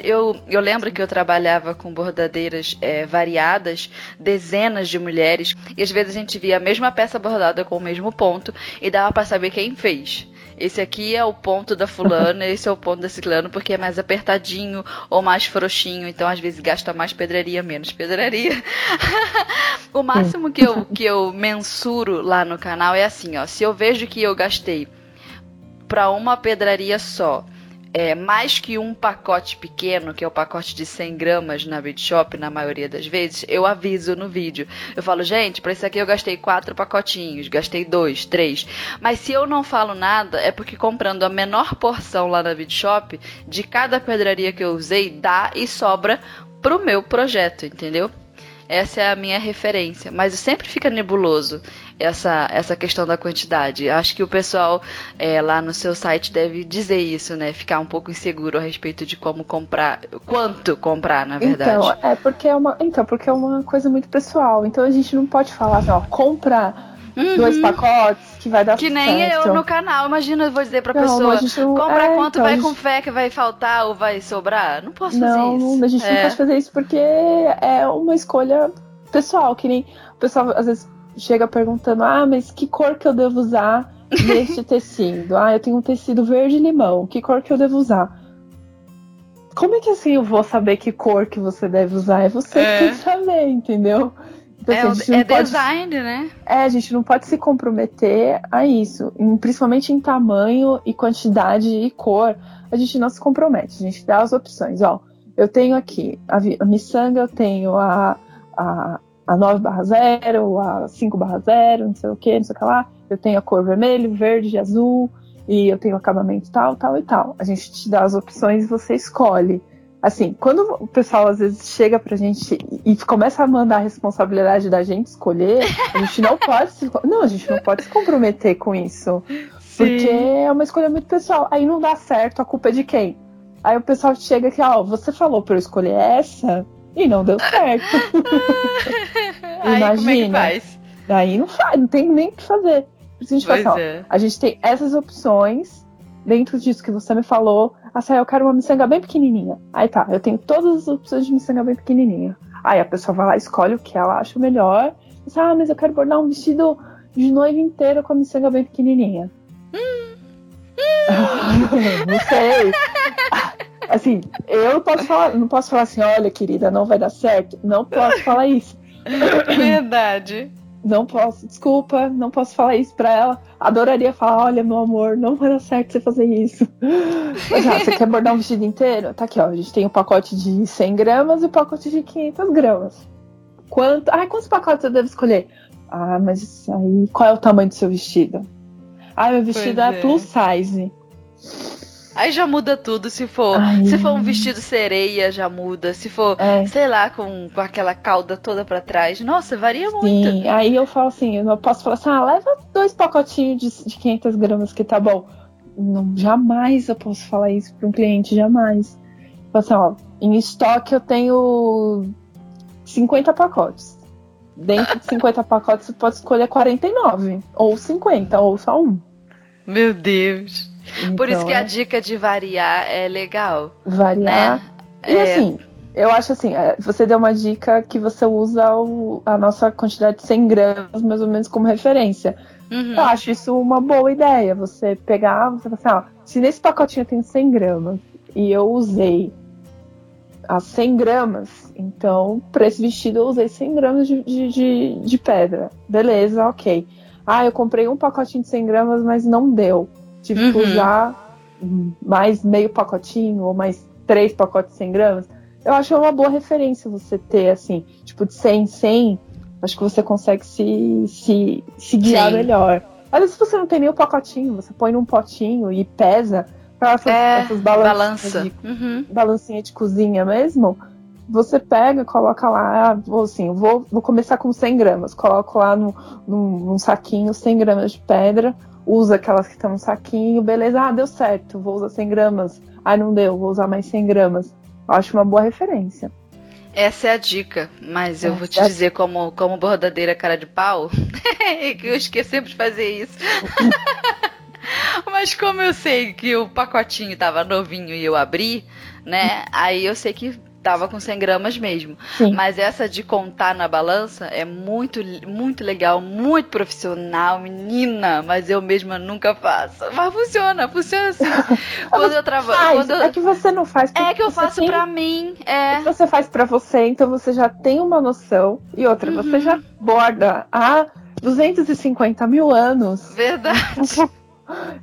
Speaker 1: Eu, eu lembro que eu trabalhava com bordadeiras é, variadas, dezenas de mulheres, e às vezes a gente via a mesma peça bordada com o mesmo ponto e dava para saber quem fez esse aqui é o ponto da fulana, esse é o ponto da ciclano, porque é mais apertadinho ou mais frouxinho, então às vezes gasta mais pedraria, menos pedraria. o máximo que eu, que eu mensuro lá no canal é assim, ó, se eu vejo que eu gastei para uma pedraria só é, mais que um pacote pequeno, que é o pacote de 100 gramas na Beach Shop, na maioria das vezes, eu aviso no vídeo. Eu falo, gente, para isso aqui eu gastei quatro pacotinhos, gastei dois, três. Mas se eu não falo nada, é porque comprando a menor porção lá na Beach Shop, de cada pedraria que eu usei, dá e sobra pro meu projeto, entendeu? Essa é a minha referência. Mas sempre fica nebuloso essa, essa questão da quantidade. Acho que o pessoal é, lá no seu site deve dizer isso, né? Ficar um pouco inseguro a respeito de como comprar, quanto comprar, na verdade.
Speaker 2: Então, é porque é uma, então, porque é uma coisa muito pessoal. Então a gente não pode falar assim, ó, compra Uhum. dois pacotes que vai dar
Speaker 1: Que nem
Speaker 2: certo.
Speaker 1: eu no canal. Imagina, eu vou dizer pra não, pessoa: não, compra é, quanto, então, vai gente... com fé que vai faltar ou vai sobrar. Não posso
Speaker 2: não,
Speaker 1: fazer isso.
Speaker 2: Não, a gente é. não pode fazer isso porque é uma escolha pessoal. Que nem o pessoal às vezes chega perguntando: ah, mas que cor que eu devo usar neste tecido? Ah, eu tenho um tecido verde-limão. Que cor que eu devo usar? Como é que assim eu vou saber que cor que você deve usar? É você é. que tem que saber, entendeu?
Speaker 1: Então, assim, é, é pode, design, né?
Speaker 2: É, a gente não pode se comprometer a isso. principalmente em tamanho e quantidade e cor, a gente não se compromete. A gente dá as opções. Ó, eu tenho aqui a, a miçanga, eu tenho a, a, a 9 barra 0, a 5 barra 0, não sei o que, não sei o que lá. Eu tenho a cor vermelho, verde, azul, e eu tenho acabamento tal, tal e tal. A gente te dá as opções e você escolhe assim, quando o pessoal às vezes chega pra gente e começa a mandar a responsabilidade da gente escolher, a gente não pode se, não, a gente não pode se comprometer com isso. Sim. Porque é uma escolha muito pessoal. Aí não dá certo, a culpa é de quem? Aí o pessoal chega aqui, ó, você falou pra eu escolher essa e não deu certo.
Speaker 1: Aí, Imagina. Como é
Speaker 2: Daí não faz, não tem nem o que fazer. A gente, fala, assim, é. a gente tem essas opções dentro disso que você me falou, assim, eu quero uma miçanga bem pequenininha. Aí tá, eu tenho todas as opções de miçanga bem pequenininha. Aí a pessoa vai lá, escolhe o que ela acha melhor. Diz, ah, mas eu quero bordar um vestido de noiva inteiro com a miçanga bem pequenininha. não sei. Assim, eu posso falar, não posso falar assim, olha, querida, não vai dar certo. Não posso falar isso.
Speaker 1: Verdade
Speaker 2: não posso, desculpa, não posso falar isso pra ela. Adoraria falar, olha, meu amor, não vai dar certo você fazer isso. Mas, ah, você quer bordar um vestido inteiro? Tá aqui, ó, a gente tem o um pacote de 100 gramas e o um pacote de 500 gramas. Quanto? Ah, quantos pacotes eu devo escolher? Ah, mas aí, qual é o tamanho do seu vestido? Ah, meu vestido é. é plus size.
Speaker 1: Aí já muda tudo. Se for, Ai. se for um vestido sereia, já muda. Se for, é. sei lá, com, com aquela cauda toda para trás. Nossa, varia Sim. muito.
Speaker 2: Sim, aí eu falo assim, eu posso falar assim, ah, leva dois pacotinhos de, de 500 gramas que tá bom. Não, jamais eu posso falar isso para um cliente, jamais. Tipo assim, ó, em estoque eu tenho 50 pacotes. Dentro de 50 pacotes você pode escolher 49, ou 50, ou só um.
Speaker 1: Meu Deus. Então, Por isso que a
Speaker 2: Então,
Speaker 1: dica de variar é legal.
Speaker 2: variar.
Speaker 1: Né?
Speaker 2: E
Speaker 1: É.
Speaker 2: assim, eu acho assim, é, você deu uma dica que você usa o- a nossa quantidade de 100 gramas mais ou menos como referência.
Speaker 1: Uhum.
Speaker 2: Eu acho isso uma boa ideia. Você pegar, você fala assim, ó, se nesse pacotinho tem 100 gramas e eu usei as 100 gramas, então para esse vestido eu usei 100 gramas de, de, de, de pedra. Beleza, ok. Ah, eu comprei um pacotinho de 100 gramas, mas não deu. Tive que
Speaker 1: Uhum.
Speaker 2: usar hum, mais meio pacotinho ou mais três pacotes de 100 gramas. Eu acho uma boa referência você ter, assim, tipo, de 100 em 100. Acho que você consegue se, se, se guiar
Speaker 1: Sim.
Speaker 2: melhor. Às vezes você não tem nem o pacotinho, você põe num potinho e pesa para essas,
Speaker 1: É,
Speaker 2: essas balanças
Speaker 1: Balança.
Speaker 2: de
Speaker 1: Uhum.
Speaker 2: balancinha de cozinha mesmo, você pega, coloca lá, ah, vou assim, vou, vou começar com 100 gramas, coloco lá no, num, num saquinho 100 gramas de pedra, usa aquelas que estão no saquinho, beleza, ah, deu certo, vou usar 100 gramas, ah, não deu, vou usar mais 100 gramas. Acho uma boa referência.
Speaker 1: Essa é a dica, mas eu vou te
Speaker 2: é
Speaker 1: dizer como, como bordadeira cara de pau, que eu esqueci sempre de fazer isso. mas como eu sei que o pacotinho tava novinho e eu abri, né? Aí eu sei que tava com 100 gramas mesmo.
Speaker 2: Sim.
Speaker 1: Mas essa de contar na balança é muito, muito legal, muito profissional, menina. Mas eu mesma nunca faço. Mas funciona, funciona assim. Quando eu trabalho. Quando
Speaker 2: É que você não faz
Speaker 1: É que eu faço
Speaker 2: tem-
Speaker 1: pra mim, é.
Speaker 2: Você faz pra você, então você já tem uma noção. E outra,
Speaker 1: Uhum.
Speaker 2: você já borda há 250 mil anos.
Speaker 1: Verdade.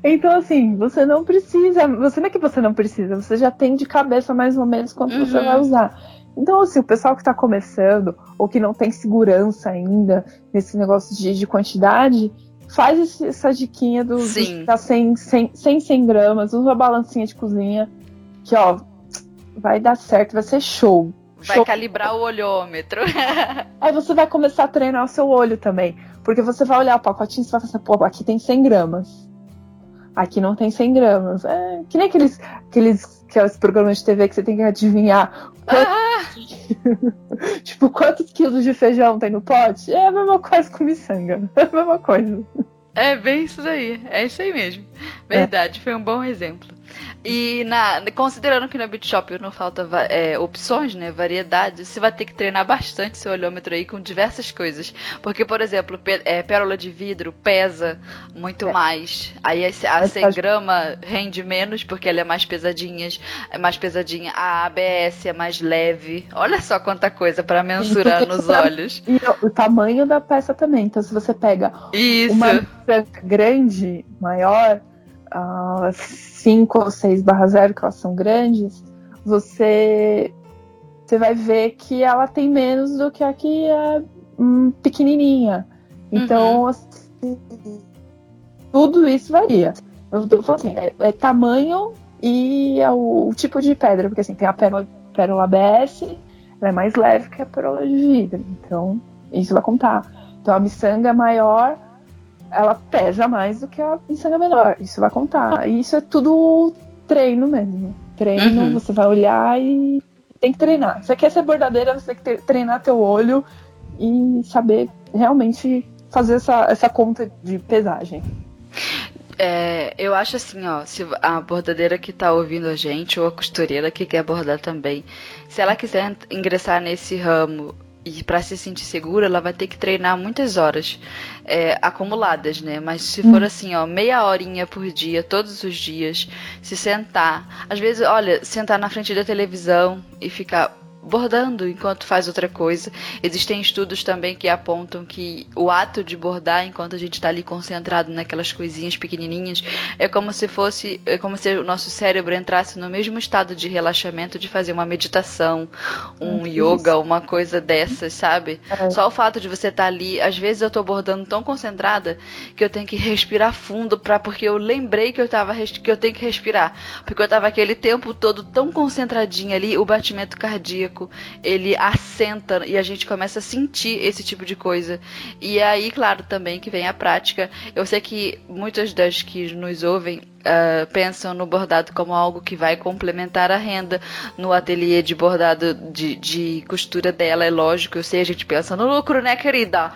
Speaker 2: Então, assim, você não precisa. Você não é que você não precisa, você já tem de cabeça mais ou menos quanto você
Speaker 1: Uhum.
Speaker 2: vai usar. Então, assim, o pessoal que tá começando, ou que não tem segurança ainda nesse negócio de, de quantidade, faz esse- essa diquinha do, tá 100, 100, 100, 100 gramas, usa a balancinha de cozinha, que, ó, vai dar certo, vai ser show.
Speaker 1: Vai
Speaker 2: Show.
Speaker 1: calibrar o olhômetro.
Speaker 2: Aí você vai começar a treinar o seu olho também. Porque você vai olhar o pacotinho e você vai falar assim, pô, aqui tem 100 gramas. Aqui não tem 100 gramas. É, que nem aqueles, aqueles, aqueles programas de TV que você tem que adivinhar. quanto-
Speaker 1: Ah,
Speaker 2: tipo, quantos quilos de feijão tem no pote? É a mesma coisa com miçanga. É a mesma coisa.
Speaker 1: é bem isso daí. É isso aí mesmo. Verdade, foi um bom exemplo. E na, considerando que na Beat Shop não falta é, opções, né, variedade, você vai ter que treinar bastante seu olhômetro aí com diversas coisas. Porque, por exemplo, é, pérola de vidro pesa muito
Speaker 2: É.
Speaker 1: mais. Aí a, a
Speaker 2: Mas
Speaker 1: 100
Speaker 2: faz-
Speaker 1: grama rende menos porque ela é mais pesadinha, é mais pesadinha. A ABS é mais leve. Olha só quanta coisa para mensurar nos olhos.
Speaker 2: E o, tamanho da peça também. Então, se você pega
Speaker 1: Isso.
Speaker 2: uma grande, maior, 5 ou 6 barra 0, que elas são grandes, você, você vai ver que ela tem menos do que a que é hum, pequenininha. Então, assim, tudo isso varia. Eu tô falando assim, é, é tamanho e é o, o tipo de pedra, porque assim, tem a pérola, pérola ABS, ela é mais leve que a pérola de vidro. Então, isso vai contar. Então, a miçanga maior, ela pesa mais do que a miçanga menor. Isso vai contar. E isso é tudo treino mesmo. Treino,
Speaker 1: Uhum.
Speaker 2: você vai olhar e tem que treinar. Você quer ser bordadeira, você tem que treinar teu olho e saber realmente fazer essa, essa conta de pesagem.
Speaker 1: É, eu acho assim, ó, se a bordadeira que tá ouvindo a gente, ou a costureira que quer bordar também, se ela quiser ingressar nesse ramo e para se sentir segura, ela vai ter que treinar muitas horas é, acumuladas, né? Mas se for assim, ó, meia horinha por dia, todos os dias, se sentar, às vezes, olha, sentar na frente da televisão e ficar bordando enquanto faz outra coisa. Existem estudos também que apontam que o ato de bordar enquanto a gente está ali concentrado naquelas coisinhas pequenininhas é como se fosse, é como se o nosso cérebro entrasse no mesmo estado de relaxamento de fazer uma meditação, um yoga, uma coisa dessas, sabe?
Speaker 2: É.
Speaker 1: Só o fato de você estar ali, às vezes eu tô bordando tão concentrada que eu tenho que respirar fundo para porque eu lembrei que eu tava que eu tenho que respirar, porque eu tava aquele tempo todo tão concentradinha ali, o batimento cardíaco, ele assenta e a gente começa a sentir esse tipo de coisa. E aí, claro, também que vem a prática. Eu sei que muitas das que nos ouvem uh, pensam no bordado como algo que vai complementar a renda no ateliê de bordado de, de costura dela, é lógico, eu sei, a gente pensa no lucro, né, querida?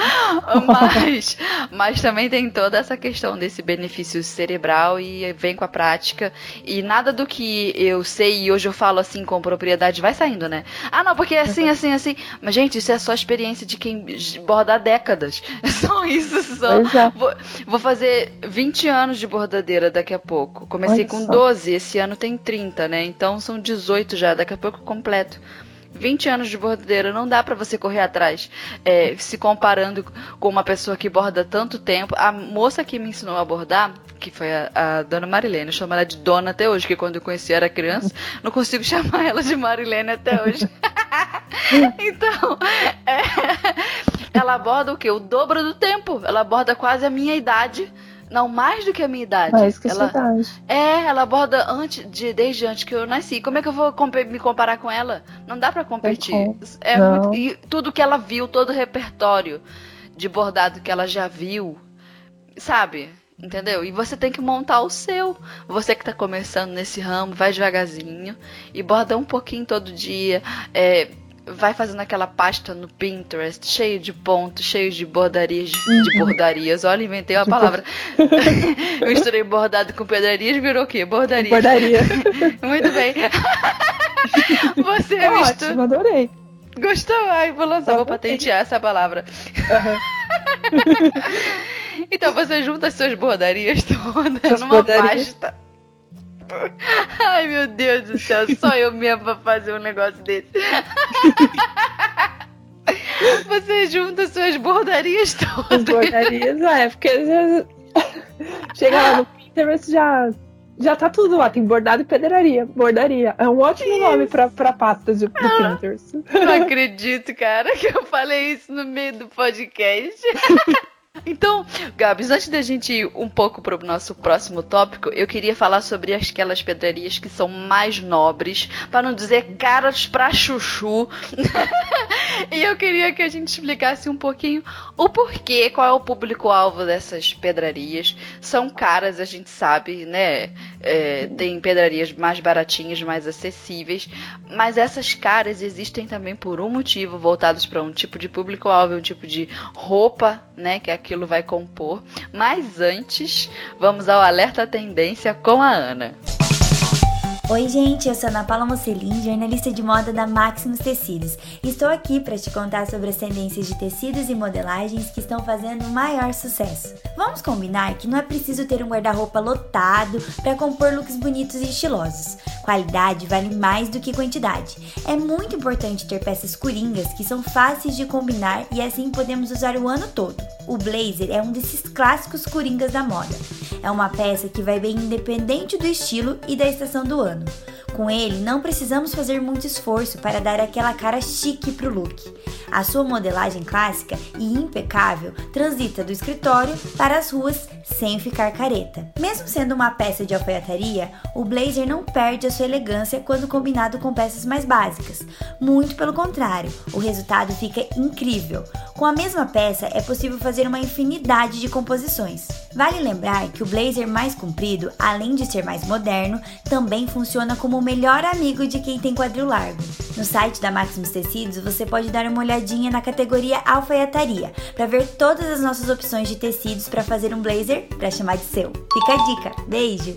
Speaker 1: mas, mas também tem toda essa questão desse benefício cerebral e vem com a prática. E nada do que eu sei e hoje eu falo assim com propriedade vai saindo, né? Ah, não, porque é assim, assim, assim. Mas, gente, isso é só experiência de quem borda há décadas. Só isso, só. É. Vou, vou, fazer 20 anos de bordadeira daqui a pouco. Comecei Olha com só. 12, esse ano tem 30, né? Então são 18 já, daqui a pouco completo. 20 anos de bordadeira, não dá para você correr atrás. É, se comparando com uma pessoa que borda tanto tempo. A moça que me ensinou a bordar, que foi a, a dona Marilene, eu chamo ela de dona até hoje, que quando eu conheci era criança, não consigo chamar ela de Marilene até hoje. então, é, ela borda o quê? O dobro do tempo. Ela borda quase a minha idade não, mais do que a minha idade.
Speaker 2: Mais que a ela, sua idade.
Speaker 1: É, ela aborda antes de, desde antes que eu nasci. Como é que eu vou me comparar com ela? Não dá para competir. É muito, e tudo que ela viu, todo o repertório de bordado que ela já viu, sabe? Entendeu? E você tem que montar o seu. Você que tá começando nesse ramo, vai devagarzinho e borda um pouquinho todo dia. É, vai fazendo aquela pasta no Pinterest, cheio de pontos, cheio de bordarias, de bordarias. Olha, inventei uma palavra. Eu misturei bordado com pedrarias, virou o quê? Bordaria.
Speaker 2: Bordaria.
Speaker 1: Muito bem. Você
Speaker 2: é mistura... Ótimo, adorei.
Speaker 1: Gostou? Ai, vou lançar, vou patentear essa palavra. Uhum. então você junta as suas bordarias todas As numa bordarias. pasta Ai, meu Deus do céu, só eu mesmo pra fazer um negócio desse. Você junta suas bordarias todas.
Speaker 2: As bordarias, é, porque chega lá no Pinterest já já tá tudo lá, tem bordado e pedraria, bordaria. É um ótimo que nome pra, pra pastas do, do ah, Pinterest.
Speaker 1: Não acredito, cara, que eu falei isso no meio do podcast. Então, Gabs, antes da gente ir um pouco para o nosso próximo tópico, eu queria falar sobre aquelas pedrarias que são mais nobres, para não dizer caras para chuchu. e eu queria que a gente explicasse um pouquinho o porquê, qual é o público-alvo dessas pedrarias. São caras, a gente sabe, né? É, tem pedrarias mais baratinhas, mais acessíveis, mas essas caras existem também por um motivo, voltados para um tipo de público-alvo, um tipo de roupa, né? Que é aquilo vai compor. Mas antes, vamos ao alerta tendência com a Ana.
Speaker 4: Oi, gente, eu sou Ana Paula Mocelin, jornalista de moda da Maximus Tecidos. Estou aqui para te contar sobre as tendências de tecidos e modelagens que estão fazendo maior sucesso. Vamos combinar que não é preciso ter um guarda-roupa lotado para compor looks bonitos e estilosos. Qualidade vale mais do que quantidade. É muito importante ter peças coringas que são fáceis de combinar e assim podemos usar o ano todo. O blazer é um desses clássicos coringas da moda. É uma peça que vai bem independente do estilo e da estação do ano. Com ele, não precisamos fazer muito esforço para dar aquela cara chique pro look. A sua modelagem clássica e impecável transita do escritório para as ruas sem ficar careta. Mesmo sendo uma peça de alfaiataria, o blazer não perde a sua elegância quando combinado com peças mais básicas. Muito pelo contrário, o resultado fica incrível. Com a mesma peça é possível fazer uma infinidade de composições. Vale lembrar que o blazer mais comprido, além de ser mais moderno, também funciona como o melhor amigo de quem tem quadril largo. No site da Maximus Tecidos você pode dar uma olhadinha na categoria alfaiataria para ver todas as nossas opções de tecidos para fazer um blazer para chamar de seu. Fica a dica. Beijo!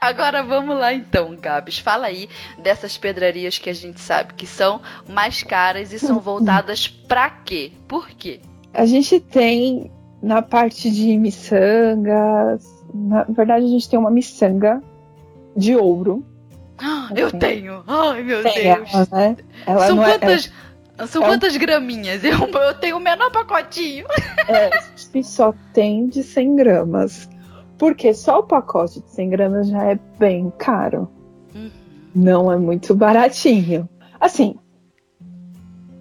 Speaker 1: Agora vamos lá então, Gabs. Fala aí dessas pedrarias que a gente sabe que são mais caras e são voltadas para quê? Por quê?
Speaker 2: A gente tem na parte de miçangas, na verdade a gente tem uma miçanga de ouro.
Speaker 1: Assim. Eu tenho! Ai, meu tem Deus! Ela, né? ela são é- quantas, é, são é quantas um... graminhas? Eu, eu tenho o menor pacotinho.
Speaker 2: É, gente só tem de 100 gramas. Porque só o pacote de 100 gramas já é bem caro. Uhum. Não é muito baratinho. Assim,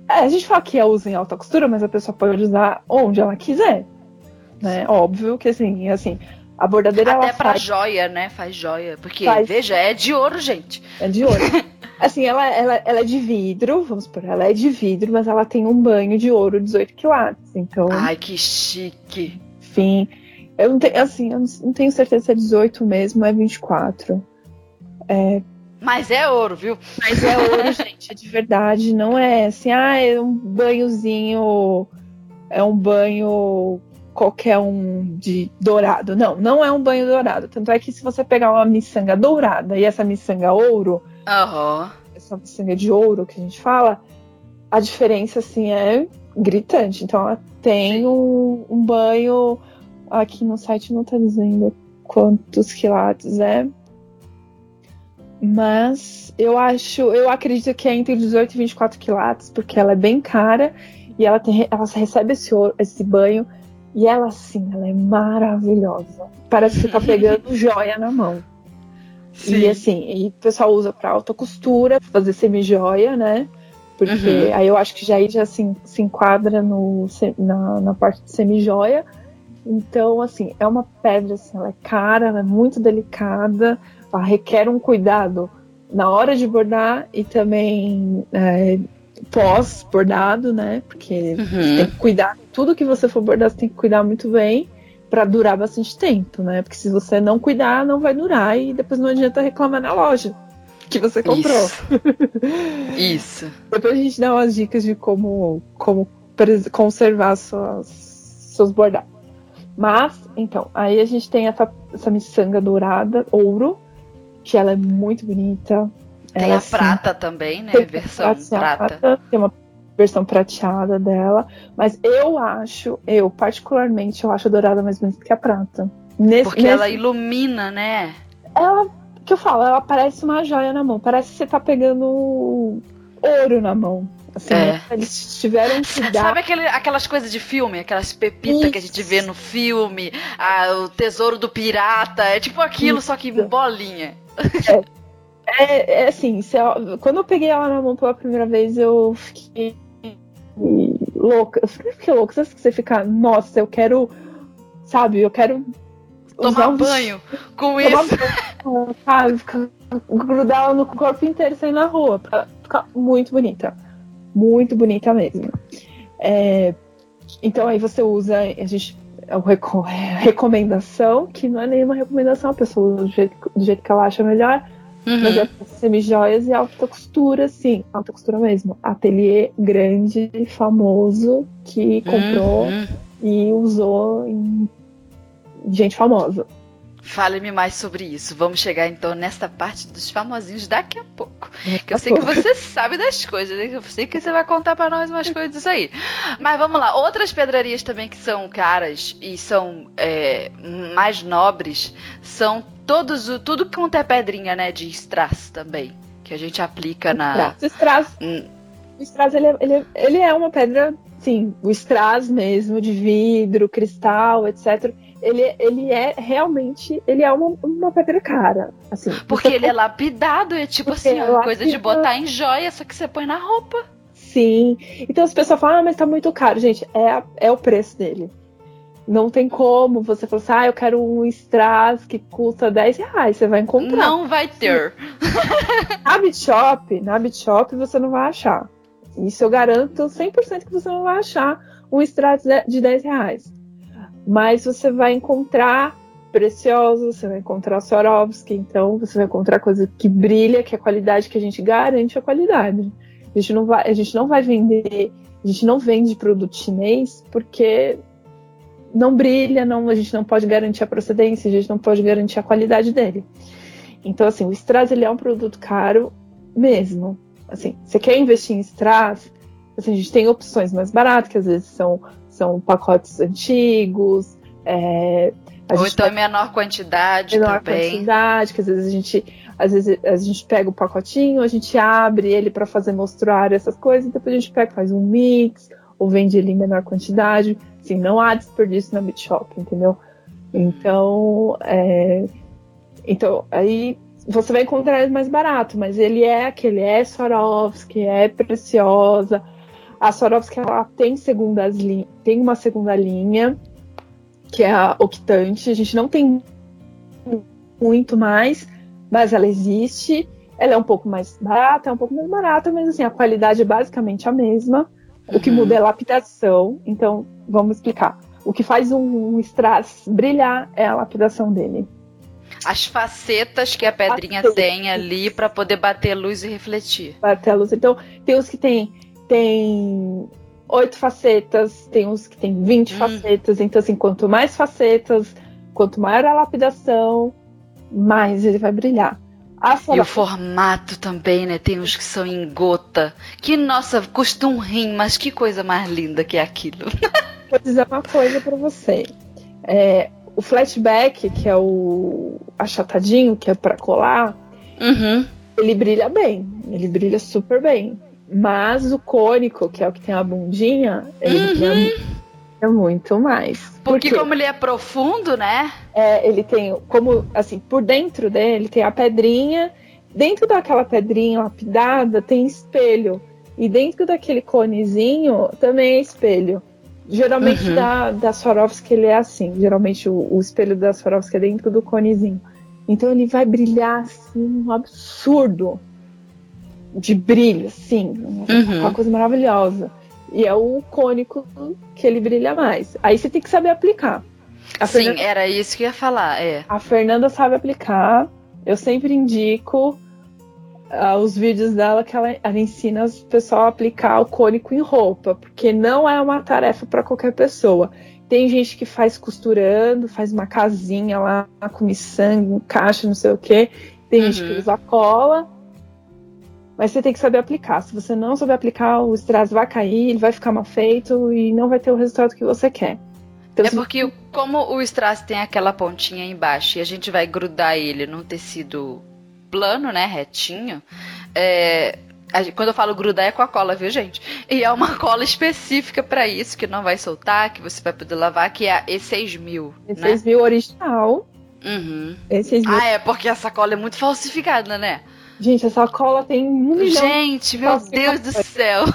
Speaker 2: é, a gente fala que é uso em alta costura, mas a pessoa pode usar onde ela quiser. Né? Óbvio que assim, assim, a bordadeira
Speaker 1: Até
Speaker 2: ela
Speaker 1: pra
Speaker 2: faz...
Speaker 1: joia, né? Faz joia. Porque, faz... veja, é de ouro, gente.
Speaker 2: É de ouro. assim, ela, ela, ela é de vidro, vamos por ela é de vidro, mas ela tem um banho de ouro 18 quilates. Então.
Speaker 1: Ai, que chique.
Speaker 2: Enfim. Eu não tenho, assim, eu não tenho certeza se é 18 mesmo, é 24.
Speaker 1: É, mas é ouro, viu?
Speaker 2: Mas é ouro, gente, é de verdade. Não é assim, ah, é um banhozinho. É um banho qualquer um de dourado. Não, não é um banho dourado. Tanto é que se você pegar uma miçanga dourada e essa miçanga ouro,
Speaker 1: uhum.
Speaker 2: essa miçanga de ouro que a gente fala, a diferença assim é gritante. Então ela tem um, um banho. Aqui no site não tá dizendo quantos quilates é. Mas eu acho, eu acredito que é entre 18 e 24 quilates, porque ela é bem cara e ela, tem, ela recebe esse, esse banho e ela, assim, ela é maravilhosa. Parece que tá pegando joia na mão. Sim. E assim, e o pessoal usa para alta costura, fazer semi-joia, né? Porque uhum. aí eu acho que já aí já se, se enquadra no, na, na parte de semi-joia. Então, assim, é uma pedra, assim, ela é cara, ela é muito delicada, ela requer um cuidado na hora de bordar e também é, pós-bordado, né? Porque uhum. você tem que cuidar, tudo que você for bordar, você tem que cuidar muito bem para durar bastante tempo, né? Porque se você não cuidar, não vai durar e depois não adianta reclamar na loja que você comprou.
Speaker 1: Isso. Isso.
Speaker 2: depois a gente dá umas dicas de como, como conservar suas, seus bordados. Mas, então, aí a gente tem essa, essa miçanga dourada, ouro, que ela é muito bonita.
Speaker 1: Tem
Speaker 2: ela,
Speaker 1: a prata também, né? Versão prateada, prata.
Speaker 2: Tem uma versão prateada dela. Mas eu acho, eu particularmente, eu acho a dourada mais bonita que a prata.
Speaker 1: Nesse, Porque nesse... ela ilumina, né?
Speaker 2: Ela, que eu falo, ela parece uma joia na mão. Parece que você tá pegando ouro na mão. Assim, é. Eles tiveram que dar...
Speaker 1: Sabe aquele, aquelas coisas de filme? Aquelas pepitas que a gente vê no filme? Ah, o tesouro do pirata. É tipo aquilo, Isso. só que bolinha.
Speaker 2: É. É, é assim, eu, quando eu peguei ela na mão pela primeira vez, eu fiquei louca. Eu fiquei louca. Sabe que você fica, nossa, eu quero, sabe, eu quero.
Speaker 1: Tomar um banho com isso.
Speaker 2: Banho, sabe, ficar, grudar ela no corpo inteiro e sair na rua. Pra ficar muito bonita. Muito bonita mesmo. É, então aí você usa, a gente. A recomendação, que não é nenhuma recomendação, a pessoa do jeito, do jeito que ela acha melhor Uhum. Mas é semi-joias e alta costura, sim, alta costura mesmo. Ateliê grande, famoso, que comprou uhum. e usou em gente famosa.
Speaker 1: Fale-me mais sobre isso. Vamos chegar então nesta parte dos famosinhos daqui a pouco. Que eu sei que você sabe das coisas, né? Eu sei que você vai contar para nós umas coisas disso aí. Mas vamos lá. Outras pedrarias também que são caras e são é, mais nobres são todos tudo quanto é pedrinha, né? De strass também. Que a gente aplica na.
Speaker 2: Strass. Hum. O strass ele, é, ele, é, ele é uma pedra, sim, o strass mesmo, de vidro, cristal, etc ele, ele é realmente, ele é uma, uma pedra cara, assim.
Speaker 1: Porque ele é lapidado, é tipo assim, é uma coisa de botar em joia, só que você põe na roupa.
Speaker 2: Sim. Então as pessoas falam, ah, mas tá muito caro. Gente, é, é o preço dele. Não tem como você falar assim, ah, eu quero um strass que custa 10 reais. Você vai encontrar.
Speaker 1: Não vai ter.
Speaker 2: na BitShop, na BitShop você não vai achar. Isso eu garanto 100% que você não vai achar um strass de 10 reais mas você vai encontrar preciosos, você vai encontrar Swarovski, então você vai encontrar coisa que brilha, que é a qualidade que a gente garante a qualidade. A gente não vai, a gente não vai vender, a gente não vende produto chinês porque não brilha, não, a gente não pode garantir a procedência, a gente não pode garantir a qualidade dele. Então, assim, o Strass ele é um produto caro mesmo. Assim, você quer investir em Strass, assim, a gente tem opções mais baratas, que às vezes são são pacotes antigos. É,
Speaker 1: Ou então em menor quantidade menor também.
Speaker 2: quantidade, que às vezes a gente às vezes a gente pega o pacotinho, a gente abre ele para fazer mostrar essas coisas, e depois a gente pega, faz um mix, ou vende ele em menor quantidade. Assim, não há desperdício na BitShop, entendeu? Então, é, então aí você vai encontrar ele mais barato, mas ele é aquele, é Swarovski, é preciosa, a Swarovski ela tem segundas tem uma segunda linha que é a octante. A gente não tem muito mais, mas ela existe. Ela é um pouco mais barata, é um pouco mais barata, mas assim a qualidade é basicamente a mesma. O que uhum. muda é a lapidação. Então vamos explicar. O que faz um, um strass brilhar é a lapidação dele.
Speaker 1: As facetas que a pedrinha
Speaker 2: Facetas.
Speaker 1: tem ali pra poder bater luz e refletir.
Speaker 2: Bater a luz. Então, tem uns que tem, tem oito facetas, tem uns que tem 20
Speaker 1: Hum.
Speaker 2: facetas. Então, assim, quanto mais facetas, quanto maior a lapidação, mais ele vai brilhar.
Speaker 1: E o formato também, né? Tem uns que são em gota. Que, nossa, custa um rim, mas que coisa mais linda que é aquilo.
Speaker 2: vou dizer uma coisa pra você. É, o flashback, que é o achatadinho, que é pra colar,
Speaker 1: Uhum.
Speaker 2: ele brilha bem. Ele brilha super bem. Mas o cônico, que é o que tem a bundinha, ele brilha muito mais.
Speaker 1: Uhum. Porque
Speaker 2: Por
Speaker 1: como ele é profundo, né?
Speaker 2: É, ele tem, como, assim, por dentro dele tem a pedrinha. Dentro daquela pedrinha lapidada tem espelho. E dentro daquele conezinho também é espelho. Geralmente
Speaker 1: Uhum.
Speaker 2: da, da Swarovski ele é assim. Geralmente o, o espelho da Swarovski é dentro do conezinho. Então ele vai brilhar assim, um absurdo de brilho, assim.
Speaker 1: Uhum.
Speaker 2: Uma coisa maravilhosa. E é o cônico que ele brilha mais. Aí você tem que saber aplicar. A
Speaker 1: Sim,
Speaker 2: Fernanda-
Speaker 1: era isso que eu ia falar, é.
Speaker 2: a Fernanda sabe aplicar. Eu sempre indico ah, os vídeos dela que ela, ela ensina o pessoal a aplicar o cônico em roupa, porque não é uma tarefa para qualquer pessoa. Tem gente que faz costurando, faz uma casinha lá com miçangue, encaixa, não sei o quê. Tem gente
Speaker 1: Uhum.
Speaker 2: que usa cola. Mas você tem que saber aplicar. Se você não souber aplicar, o strass vai cair, ele vai ficar mal feito e não vai ter o resultado que você quer. Então,
Speaker 1: É porque como o strass tem aquela pontinha embaixo e a gente vai grudar ele num tecido plano, né, retinho, é, quando eu falo grudar é com a cola, viu, gente? E é uma cola específica pra isso, que não vai soltar, que você vai poder lavar, que é a E6000,
Speaker 2: esse
Speaker 1: né?
Speaker 2: 6 mil original.
Speaker 1: Uhum.
Speaker 2: Esse 6 mil
Speaker 1: Ah, é, porque essa cola é muito falsificada, né?
Speaker 2: Gente, essa cola tem um milhão.
Speaker 1: Gente, meu. Deus do céu.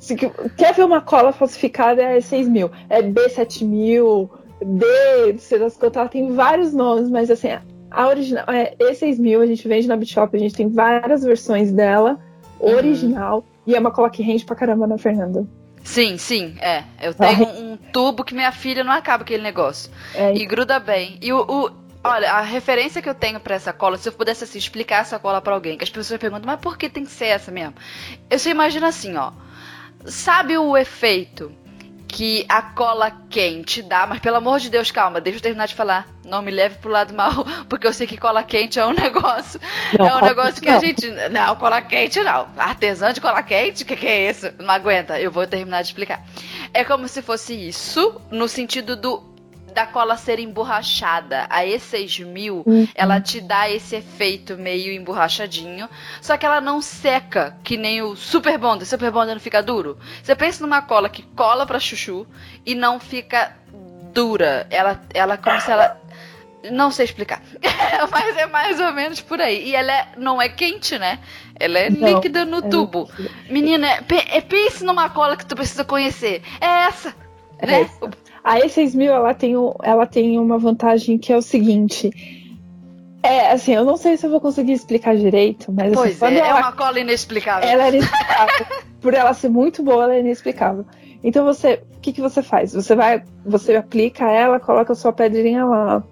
Speaker 2: Se quer ver uma cola falsificada é 6 mil. É B7000, D, não sei das quantas, ela tem vários nomes, mas assim, a original é E6000, a gente vende na Bitshop, a gente tem várias versões dela,
Speaker 1: Uhum.
Speaker 2: original, e é uma cola que rende pra caramba na Fernanda.
Speaker 1: Sim, sim, é. Eu tenho um tubo que minha filha não acaba aquele negócio.
Speaker 2: É,
Speaker 1: E gruda bem. E o, o- olha, a referência que eu tenho pra essa cola, se eu pudesse assim, explicar essa cola pra alguém, que as pessoas perguntam, mas por que tem que ser essa mesmo? Eu só imagino assim, ó. Sabe o efeito que a cola quente dá? Mas pelo amor de Deus, calma, deixa eu terminar de falar. Não me leve pro lado mal, porque eu sei que cola quente é um negócio.
Speaker 2: não,
Speaker 1: é um negócio que a
Speaker 2: não.
Speaker 1: gente. Não, cola quente não. Artesã de cola quente? O que, que é isso? Não aguenta, eu vou terminar de explicar. É como se fosse isso, no sentido do da cola ser emborrachada. A E6000,
Speaker 2: Uhum.
Speaker 1: ela te dá esse efeito meio emborrachadinho, só que ela não seca, que nem o Super Bonder. Super Bonder não fica duro. Você pensa numa cola que cola pra chuchu e não fica dura. Ela, ela como se ela não sei explicar. Mas é mais ou menos por aí. E ela é- não é quente, né? Ela é
Speaker 2: Não,
Speaker 1: líquida no
Speaker 2: é
Speaker 1: tubo. Menina, pe- é, pense numa cola que tu precisa conhecer. É essa.
Speaker 2: É
Speaker 1: né?
Speaker 2: essa. A E6000 ela tem, ela tem uma vantagem que é o seguinte. É, assim, eu não sei se eu vou conseguir explicar direito, mas assim,
Speaker 1: Pois
Speaker 2: quando
Speaker 1: é, é
Speaker 2: ela
Speaker 1: uma cola inexplicável.
Speaker 2: Ela é inexplicável. Por ela ser muito boa, ela é inexplicável. Então você, o que, que você faz? Você vai, você aplica ela, coloca a sua pedrinha lá.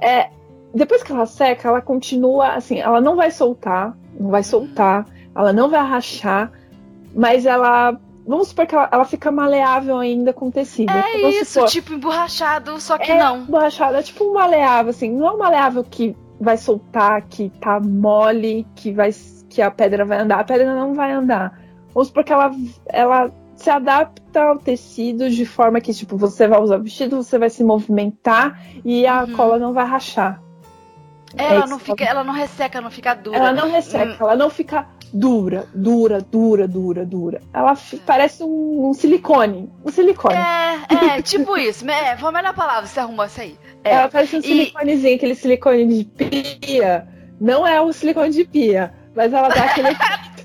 Speaker 2: É, depois que ela seca, ela continua assim, ela não vai soltar, não vai soltar, ela não vai rachar, mas ela, vamos supor que ela, ela fica maleável ainda com o tecido.
Speaker 1: É
Speaker 2: Vamos
Speaker 1: isso,
Speaker 2: supor,
Speaker 1: tipo emborrachado, só que
Speaker 2: é
Speaker 1: não.
Speaker 2: borrachada, é tipo um maleável, assim, não é um maleável que vai soltar, que tá mole, que vai que a pedra vai andar. A pedra não vai andar. Vamos supor que ela, ela se adapta ao tecido de forma que, tipo, você vai usar o vestido, você vai se movimentar e a
Speaker 1: Uhum.
Speaker 2: cola não vai rachar.
Speaker 1: Ela
Speaker 2: É
Speaker 1: não
Speaker 2: isso.
Speaker 1: fica, ela não resseca, não fica dura.
Speaker 2: Ela não resseca, ela não fica dura, dura, dura, dura, dura. Ela fi- parece um, um silicone. Um silicone.
Speaker 1: É, é, tipo isso. É, foi a melhor palavra, você arrumou isso aí. É.
Speaker 2: Ela parece um
Speaker 1: E-
Speaker 2: siliconezinho, aquele silicone de pia. Não é o silicone de pia, mas ela dá aquele.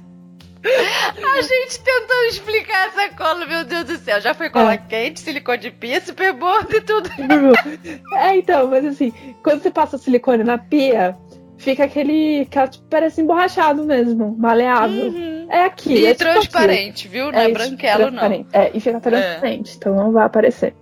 Speaker 1: A gente tentando explicar essa cola, meu Deus do céu. Já foi cola
Speaker 2: É.
Speaker 1: quente, silicone de pia, super bonder e tudo.
Speaker 2: é, então, mas assim, quando você passa o silicone na pia, fica aquele. aquela, tipo, parece emborrachado mesmo, maleável.
Speaker 1: Uhum.
Speaker 2: É aqui.
Speaker 1: E
Speaker 2: é tipo
Speaker 1: transparente, viu? Não é,
Speaker 2: isso,
Speaker 1: branquelo, não.
Speaker 2: É, e fica transparente, então não vai aparecer.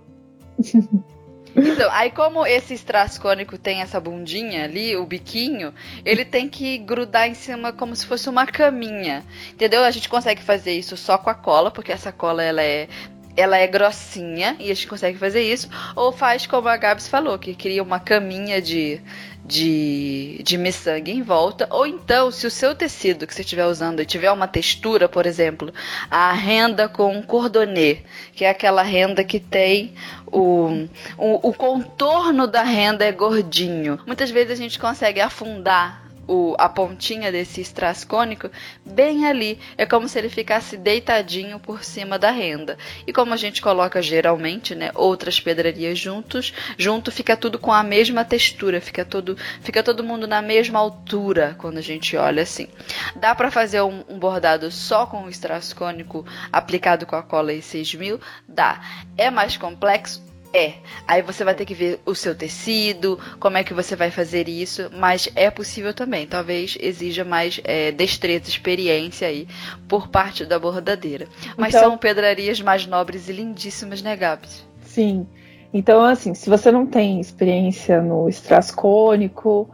Speaker 1: Então, aí como esse strass cônico tem essa bundinha ali, o biquinho, ele tem que grudar em cima como se fosse uma caminha. Entendeu? A gente consegue fazer isso só com a cola, porque essa cola ela é ela é grossinha e a gente consegue fazer isso, ou faz como a Gabs falou, que cria uma caminha de, de, de miçangue em volta, ou então, se o seu tecido que você estiver usando tiver uma textura, por exemplo, a renda com cordonê, que é aquela renda que tem o, o, o contorno da renda é gordinho. Muitas vezes a gente consegue afundar o, a pontinha desse strass cônico bem ali. É como se ele ficasse deitadinho por cima da renda. E como a gente coloca geralmente, né, outras pedrarias juntos, junto fica tudo com a mesma textura, fica todo, fica todo mundo na mesma altura quando a gente olha assim. Dá para fazer um, um, bordado só com o strass cônico aplicado com a cola E6000? Dá. É mais complexo? É. Aí você vai ter que ver o seu tecido, como é que você vai fazer isso, mas é possível também. Talvez exija mais é, destreza, experiência aí por parte da bordadeira. Mas então, são pedrarias mais nobres e lindíssimas, né, Gabs?
Speaker 2: Sim. Então, assim, se você não tem experiência no strass cônico,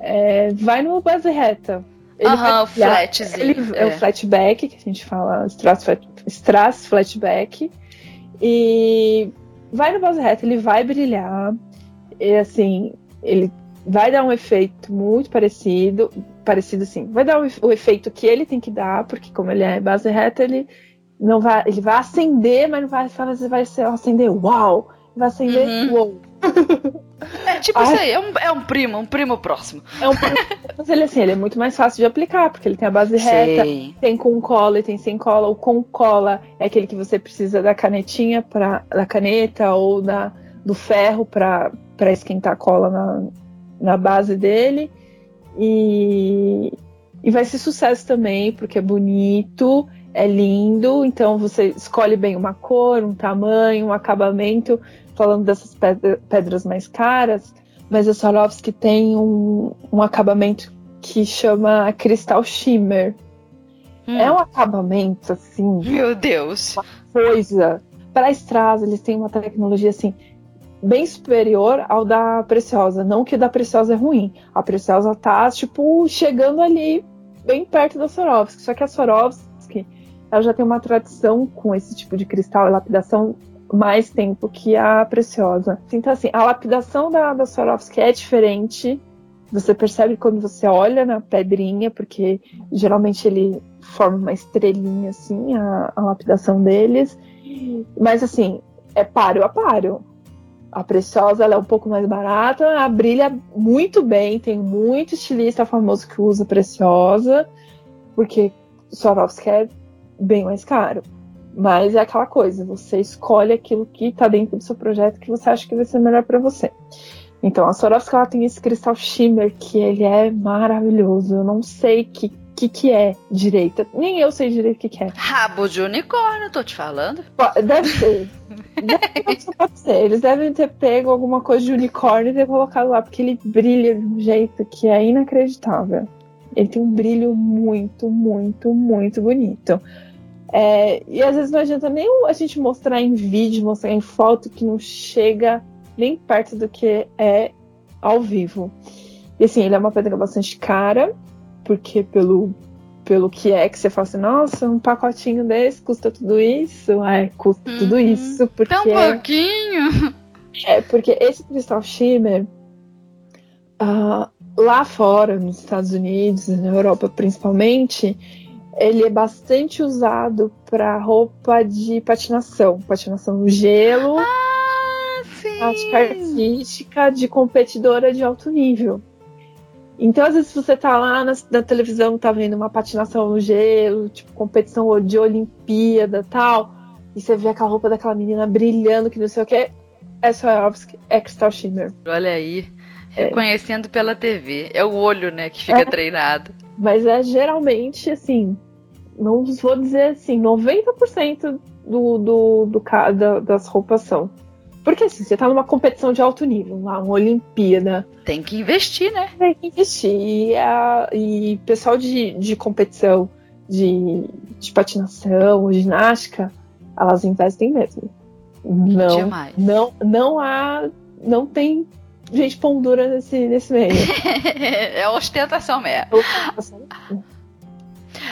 Speaker 2: é, vai no base reta.
Speaker 1: Aham, o flatzinho.
Speaker 2: Ele, é. é. o flatback, que a gente fala, strass, strass flatback. E vai no base reto, ele vai brilhar. E assim, ele vai dar um efeito muito parecido. Parecido assim, vai dar o, efeito que ele tem que dar, porque como ele é base reta, ele não vai. Ele vai acender, mas não vai, vai ser acender uau! Vai acender uhum. uau!
Speaker 1: É tipo Ai. isso aí, é um, é um primo, um primo próximo.
Speaker 2: É um primo, mas ele assim, ele é muito mais fácil de aplicar, porque ele tem a base reta, Sei. tem com cola e tem sem cola. O com cola é aquele que você precisa da canetinha para da caneta ou da, do ferro para esquentar a cola na, na base dele. E, e vai ser sucesso também, porque é bonito, é lindo, então você escolhe bem uma cor, um tamanho, um acabamento falando dessas pedras mais caras, mas a Swarovski tem um, um acabamento que chama Cristal Shimmer. Hum. É um acabamento, assim.
Speaker 1: Meu Deus!
Speaker 2: Uma coisa. Para strass, eles têm uma tecnologia, assim, bem superior ao da Preciosa. Não que o da Preciosa é ruim. A Preciosa tá, tipo, chegando ali, bem perto da Swarovski. Só que a Swarovski, ela já tem uma tradição com esse tipo de cristal e lapidação mais tempo que a Preciosa. Então, assim, a lapidação da, da Swarovski é diferente. Você percebe quando você olha na pedrinha, porque geralmente ele forma uma estrelinha, assim, a, a lapidação deles. Mas, assim, é páreo a páreo. A Preciosa ela é um pouco mais barata, a brilha muito bem, tem muito estilista famoso que usa Preciosa, porque Swarovski é bem mais caro. Mas é aquela coisa, você escolhe aquilo que está dentro do seu projeto que você acha que vai ser melhor para você. Então, a Swarovski ela tem esse cristal shimmer que ele é maravilhoso. Eu não sei o que, que, que é direito. Nem eu sei direito o que, que é.
Speaker 1: Rabo de unicórnio, tô te falando.
Speaker 2: Deve ser. Deve, pode ser. Eles devem ter pego alguma coisa de unicórnio e ter colocado lá, porque ele brilha de um jeito que é inacreditável. Ele tem um brilho muito, muito, muito bonito. É, e às vezes não adianta nem a gente mostrar em vídeo, mostrar em foto, que não chega nem perto do que é ao vivo. E assim, ele é uma pedra bastante cara, porque pelo, pelo que é que você fala assim, nossa, um pacotinho desse custa tudo isso? É, custa uhum. tudo isso, porque...
Speaker 1: Tão pouquinho!
Speaker 2: É, porque esse cristal shimmer, uh, lá fora, nos Estados Unidos, na Europa principalmente, ele é bastante usado para roupa de patinação, patinação no gelo,
Speaker 1: ah,
Speaker 2: prática artística de competidora de alto nível. Então, às vezes, você tá lá na, na, televisão, tá vendo uma patinação no gelo, tipo, competição de Olimpíada tal, e você vê aquela roupa daquela menina brilhando, que não sei o que, é Swarovski Extra Shimmer.
Speaker 1: Olha aí, é. reconhecendo é. pela TV. É o olho, né, que fica é. treinado.
Speaker 2: Mas é geralmente, assim, não vou dizer assim, 90% do, do, do, da, das roupas são. Porque assim, você tá numa competição de alto nível, lá, uma Olimpíada.
Speaker 1: Tem que investir, né?
Speaker 2: Tem que investir. E, a, e pessoal de, de competição de, de patinação ou ginástica, elas investem mesmo. Não,
Speaker 1: Demais.
Speaker 2: não, não há, não tem gente pão dura nesse, nesse meio.
Speaker 1: é ostentação mesmo.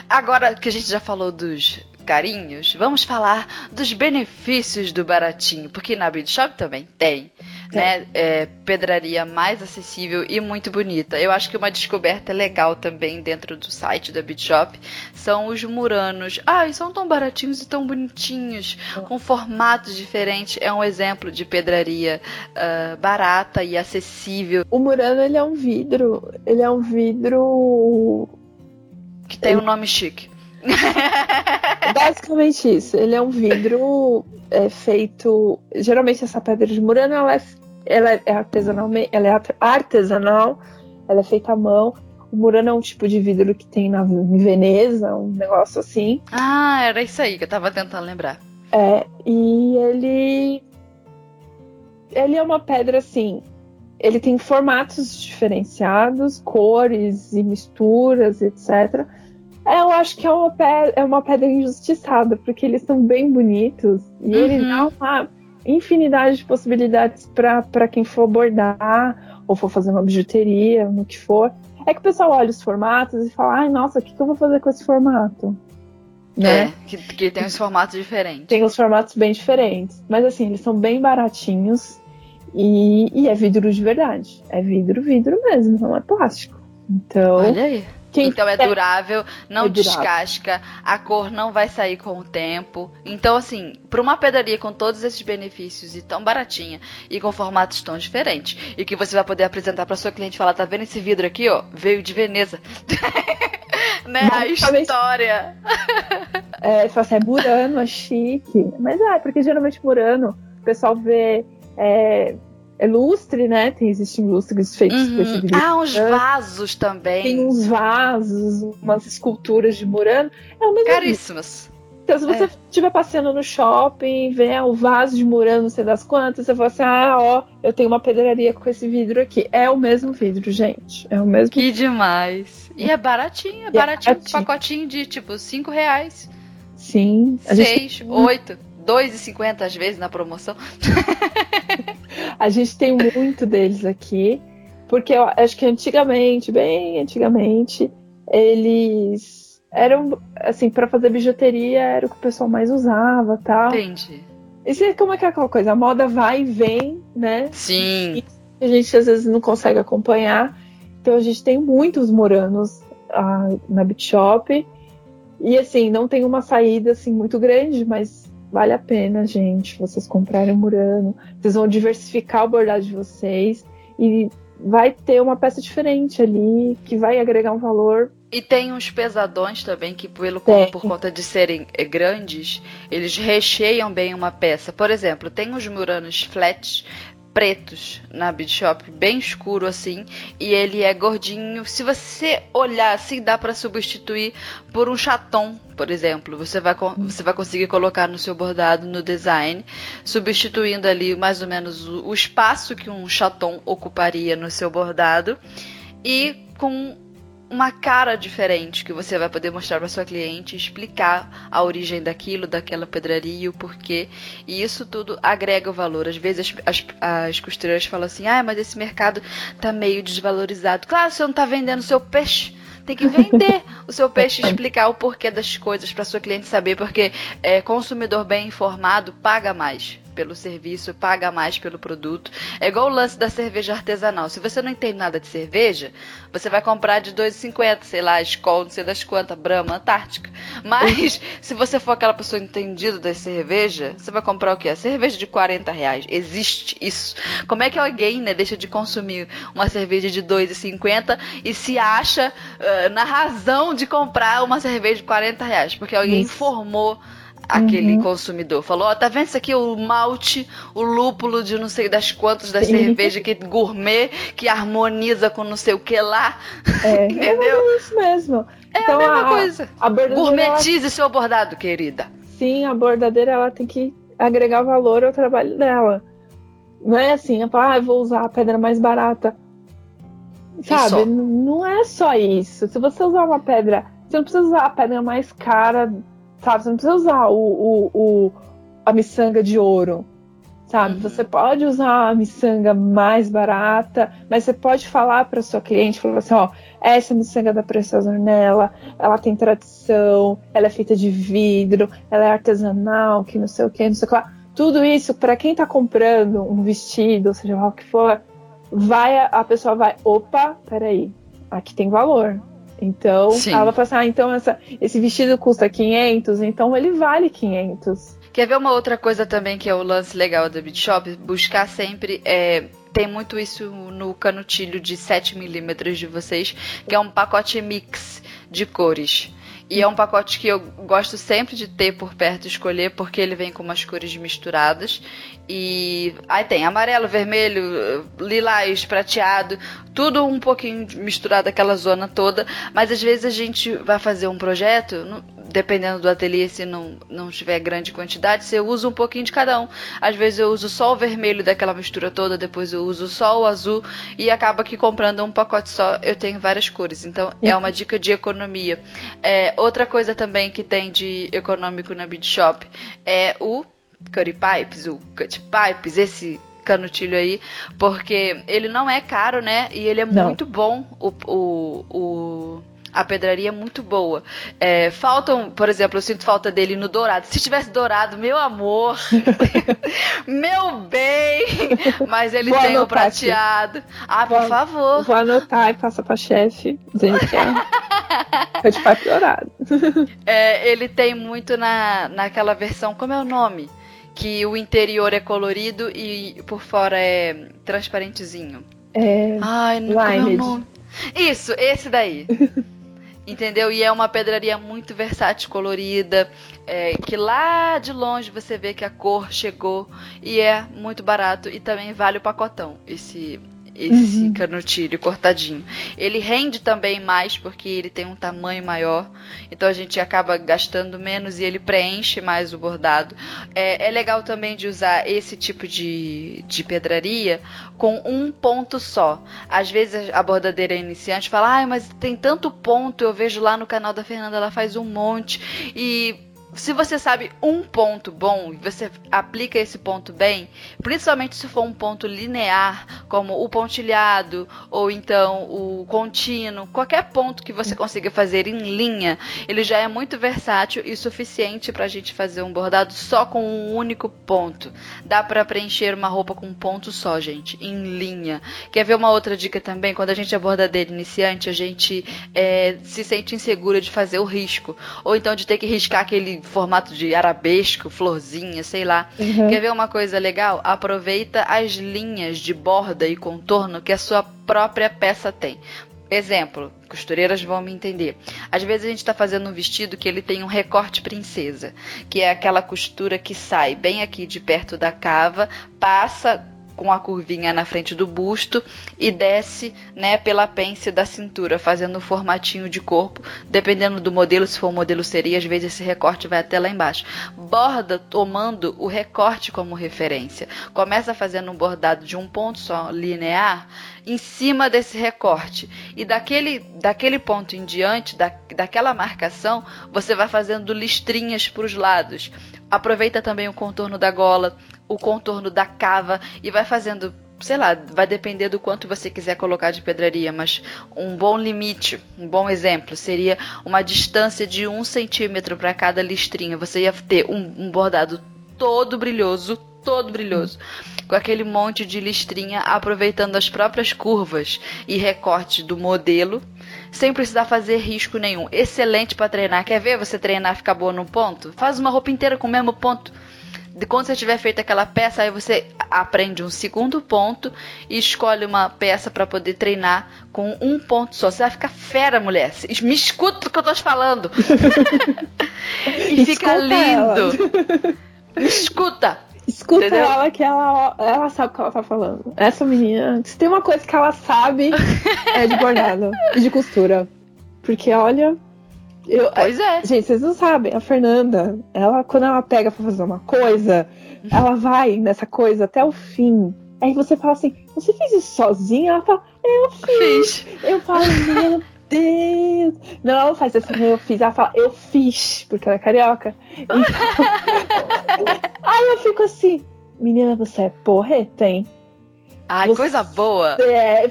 Speaker 1: Agora que a gente já falou dos carinhos, vamos falar dos benefícios do baratinho, porque na Beat Shop também tem. Né, é, pedraria mais acessível e muito bonita. Eu acho que uma descoberta legal também dentro do site da Beat Shop são os muranos. Ah, eles são tão baratinhos e tão bonitinhos, com formatos diferentes. É um exemplo de pedraria uh, barata e acessível.
Speaker 2: O murano ele é um vidro, ele é um vidro
Speaker 1: que tem um nome chique.
Speaker 2: Basicamente isso. Ele é um vidro é, feito. Geralmente essa pedra de murano ela é, ela é artesanal, ela é artesanal, ela é feita à mão. O murano é um tipo de vidro que tem na em Veneza, um negócio assim.
Speaker 1: Ah, era isso aí que eu tava tentando lembrar.
Speaker 2: É, e ele. Ele é uma pedra assim. Ele tem formatos diferenciados, cores e misturas, etc. É, eu acho que é uma, pedra, é uma pedra injustiçada, porque eles são bem bonitos e uhum. ele dá uma infinidade de possibilidades para quem for bordar ou for fazer uma bijuteria, no que for. É que o pessoal olha os formatos e fala: ai, nossa, o que, que eu vou fazer com esse formato?
Speaker 1: Né? É, que, que tem os formatos diferentes.
Speaker 2: Tem os formatos bem diferentes. Mas assim, eles são bem baratinhos e, e é vidro de verdade. É vidro, vidro mesmo, não é plástico. Então.
Speaker 1: Olha aí. Quem então é durável, não é durável. descasca, a cor não vai sair com o tempo. Então, assim, para uma pedaria com todos esses benefícios e tão baratinha e com formatos tão diferentes, e que você vai poder apresentar para sua cliente e falar: tá vendo esse vidro aqui, ó? Veio de Veneza. né? a história.
Speaker 2: é, fala assim, é Murano, é chique. Mas é, porque geralmente Murano, o pessoal vê. É, é lustre, né? Tem, existem lustres feitos
Speaker 1: uhum. com esse vidro. Ah, uns vasos também.
Speaker 2: Tem uns vasos, umas esculturas de Murano. É o mesmo
Speaker 1: Caríssimas.
Speaker 2: Então, se você estiver é. passeando no shopping, vê o vaso de Murano, não sei das quantas, você fala assim: ah, ó, eu tenho uma pedraria com esse vidro aqui. É o mesmo vidro, gente. É o mesmo.
Speaker 1: Que demais. E é baratinho, é baratinho. É baratinho. pacotinho de tipo 5 reais.
Speaker 2: Sim.
Speaker 1: 6, 8. 2,50 às vezes na promoção.
Speaker 2: a gente tem muito deles aqui, porque eu acho que antigamente, bem antigamente, eles eram assim para fazer bijuteria era o que o pessoal mais usava, tal.
Speaker 1: Entendi.
Speaker 2: E como é que é aquela coisa? A moda vai e vem, né?
Speaker 1: Sim. E
Speaker 2: a gente às vezes não consegue acompanhar. Então a gente tem muitos moranos ah, na Bit Shop. E assim, não tem uma saída assim muito grande, mas Vale a pena, gente, vocês comprarem Murano. Vocês vão diversificar o bordado de vocês e vai ter uma peça diferente ali que vai agregar um valor.
Speaker 1: E tem uns pesadões também que, pelo, por conta de serem eh, grandes, eles recheiam bem uma peça. Por exemplo, tem os Muranos flats pretos na Beat Shop, bem escuro assim, e ele é gordinho. Se você olhar assim, dá para substituir por um chaton, por exemplo. Você vai, você vai conseguir colocar no seu bordado, no design, substituindo ali mais ou menos o, o espaço que um chaton ocuparia no seu bordado e com uma cara diferente que você vai poder mostrar para sua cliente, explicar a origem daquilo, daquela pedraria, o porquê. E isso tudo agrega valor. Às vezes as, as, as costureiras falam assim: ah, mas esse mercado tá meio desvalorizado. Claro, você não tá vendendo seu peixe. Tem que vender o seu peixe, explicar o porquê das coisas para sua cliente saber, porque é, consumidor bem informado paga mais pelo serviço, paga mais pelo produto. É igual o lance da cerveja artesanal. Se você não entende nada de cerveja, você vai comprar de 2,50, sei lá, Skol, não sei das quantas, Brahma, Antártica. Mas se você for aquela pessoa entendida da cerveja, você vai comprar o quê? A cerveja de 40 reais. Existe isso. Como é que alguém né, deixa de consumir uma cerveja de 2,50 e se acha uh, na razão de comprar uma cerveja de 40 reais? Porque alguém isso. informou aquele uhum. consumidor. Falou, ó, oh, tá vendo isso aqui? O malte, o lúpulo de não sei das quantas da cerveja que gourmet, que harmoniza com não sei o que lá.
Speaker 2: É, Entendeu? É isso mesmo.
Speaker 1: É então, a mesma a, coisa. A Gourmetize ela... seu bordado, querida.
Speaker 2: Sim, a bordadeira ela tem que agregar valor ao trabalho dela. Não é assim, é ah, vou usar a pedra mais barata. Sabe? Não é só isso. Se você usar uma pedra Você não precisa usar a pedra mais cara, sabe? Você não precisa usar o, o, o a miçanga de ouro, sabe? Uhum. Você pode usar a miçanga mais barata, mas você pode falar para sua cliente, falar assim, ó, essa miçanga da Preciosa Ornella, ela tem tradição, ela é feita de vidro, ela é artesanal, que não sei o que, não sei o que lá. Tudo isso, para quem tá comprando um vestido, seja lá o que for, vai a pessoa vai, opa, peraí, aqui tem valor. Então, Sim. ela vai falar assim, ah, então essa, esse vestido custa 500, então ele vale 500.
Speaker 1: Quer ver uma outra coisa também que é o lance legal da Beat Shop? Buscar sempre é, tem muito isso no canutilho de 7mm de vocês, que é um pacote mix de cores. E é um pacote que eu gosto sempre de ter por perto escolher, porque ele vem com umas cores misturadas. E aí tem amarelo, vermelho, lilás, prateado, tudo um pouquinho misturado aquela zona toda. Mas às vezes a gente vai fazer um projeto, dependendo do ateliê, se não, não tiver grande quantidade, você usa um pouquinho de cada um. Às vezes eu uso só o vermelho daquela mistura toda, depois eu uso só o azul e acaba que comprando um pacote só eu tenho várias cores. Então é uma dica de economia. É, outra coisa também que tem de econômico na Bead Shop é o Curry Pipes, o Cut Pipes, esse canutilho aí, porque ele não é caro, né? E ele é não. muito bom. O, o, o a pedraria é muito boa. É, faltam, por exemplo, eu sinto falta dele no dourado. Se tivesse dourado, meu amor, meu bem, mas ele vou tem o prateado. Ah, vou, por favor.
Speaker 2: Vou anotar e passa pra chefe, dizendo que é, de papo dourado.
Speaker 1: É, ele tem muito na, naquela versão, como é o nome? Que o interior é colorido e por fora é transparentezinho.
Speaker 2: É. Ai, não é o nome.
Speaker 1: Isso, esse daí. Entendeu? E é uma pedraria muito versátil, colorida, é, que lá de longe você vê que a cor chegou e é muito barato e também vale o pacotão. Esse esse uhum. canutilho cortadinho. Ele rende também mais porque ele tem um tamanho maior, então a gente acaba gastando menos e ele preenche mais o bordado. É, é legal também de usar esse tipo de, de pedraria com um ponto só. Às vezes a bordadeira iniciante fala, ah, mas tem tanto ponto, eu vejo lá no canal da Fernanda, ela faz um monte e se você sabe um ponto bom e você aplica esse ponto bem, principalmente se for um ponto linear, como o pontilhado ou então o contínuo, qualquer ponto que você consiga fazer em linha, ele já é muito versátil e suficiente para a gente fazer um bordado só com um único ponto. Dá para preencher uma roupa com um ponto só, gente, em linha. Quer ver uma outra dica também? Quando a gente é bordadeira iniciante, a gente é, se sente insegura de fazer o risco, ou então de ter que riscar aquele formato de arabesco, florzinha, sei lá. Uhum. Quer ver uma coisa legal? Aproveita as linhas de borda e contorno que a sua própria peça tem. Exemplo, costureiras vão me entender. Às vezes a gente está fazendo um vestido que ele tem um recorte princesa, que é aquela costura que sai bem aqui de perto da cava, passa com a curvinha na frente do busto e desce, né, pela pence da cintura, fazendo um formatinho de corpo, dependendo do modelo, se for um modelo seria, às vezes esse recorte vai até lá embaixo. Borda tomando o recorte como referência. Começa fazendo um bordado de um ponto só, linear, em cima desse recorte. E daquele, daquele ponto em diante, da, daquela marcação, você vai fazendo listrinhas para os lados. Aproveita também o contorno da gola, o contorno da cava e vai fazendo sei lá, vai depender do quanto você quiser colocar de pedraria, mas um bom limite, um bom exemplo seria uma distância de um centímetro para cada listrinha. Você ia ter um, um, bordado todo brilhoso, todo brilhoso, com aquele monte de listrinha, aproveitando as próprias curvas e recortes do modelo, sem precisar fazer risco nenhum. Excelente para treinar. Quer ver você treinar ficar boa no ponto? Faz uma roupa inteira com o mesmo ponto de quando você tiver feito aquela peça, aí você aprende um segundo ponto e escolhe uma peça para poder treinar com um ponto só. Você vai ficar fera, mulher. Me escuta o que eu tô te falando. e fica lindo. Me escuta.
Speaker 2: Escuta Entendeu? ela que ela, ela sabe o que ela tá falando. Essa menina, se tem uma coisa que ela sabe, é de bordado e de costura. Porque olha, eu,
Speaker 1: pois é.
Speaker 2: Gente, vocês não sabem, a Fernanda, ela, quando ela pega pra fazer uma coisa, ela vai nessa coisa até o fim. Aí você fala assim, você fez isso sozinha? Ela fala, eu fiz. fiz. Eu falo, Deus! Não, ela não faz assim, eu fiz. Ela fala, eu fiz, porque ela é carioca. Então... Aí eu fico assim, menina, você é porreta, hein?
Speaker 1: Ai,
Speaker 2: Você
Speaker 1: coisa boa.
Speaker 2: é.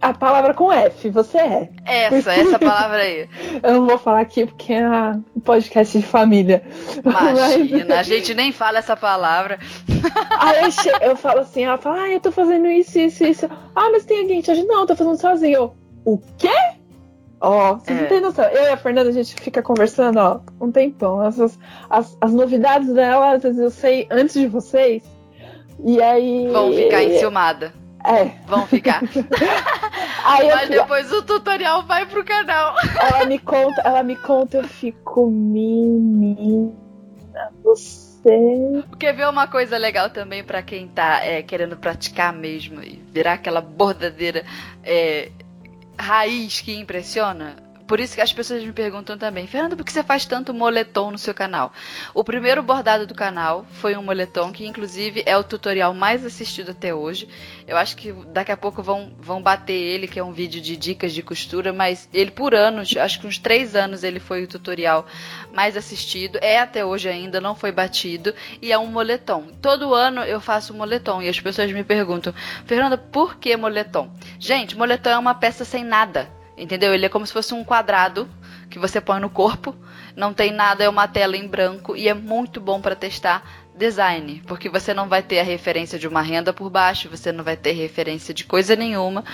Speaker 2: A palavra com F, você é.
Speaker 1: Essa, essa palavra aí.
Speaker 2: Eu não vou falar aqui porque é um podcast de família.
Speaker 1: Imagina, a gente nem fala essa palavra.
Speaker 2: Aí eu, eu falo assim, ela fala, ah, eu tô fazendo isso, isso, isso. Ah, mas tem alguém te ajuda? Não, eu tô fazendo sozinho. Eu, o quê? Ó, vocês
Speaker 1: É.
Speaker 2: não têm noção. Eu e a Fernanda, a gente fica conversando, ó, um tempão. Essas, as, as novidades dela, às vezes eu sei antes de vocês. E aí.
Speaker 1: Vão ficar enciumada.
Speaker 2: É.
Speaker 1: Vão ficar.
Speaker 2: Aí
Speaker 1: Mas
Speaker 2: fico-
Speaker 1: depois o tutorial vai pro canal.
Speaker 2: ela me conta, ela me conta, eu fico, menina, você.
Speaker 1: Quer ver uma coisa legal também pra quem tá é, querendo praticar mesmo e virar aquela bordadeira é, raiz que impressiona? Por isso que as pessoas me perguntam também, Fernanda, por que você faz tanto moletom no seu canal? O primeiro bordado do canal foi um moletom que, inclusive, é o tutorial mais assistido até hoje. Eu acho que daqui a pouco vão, vão bater ele, que é um vídeo de dicas de costura, mas ele por anos, acho que uns três anos ele foi o tutorial mais assistido. É até hoje ainda, não foi batido. E é um moletom. Todo ano eu faço moletom e as pessoas me perguntam, Fernanda, por que moletom? Gente, moletom é uma peça sem nada. Entendeu? Ele é como se fosse um quadrado que você põe no corpo, não tem nada, é uma tela em branco e é muito bom para testar design, porque você não vai ter a referência de uma renda por baixo, você não vai ter referência de coisa nenhuma,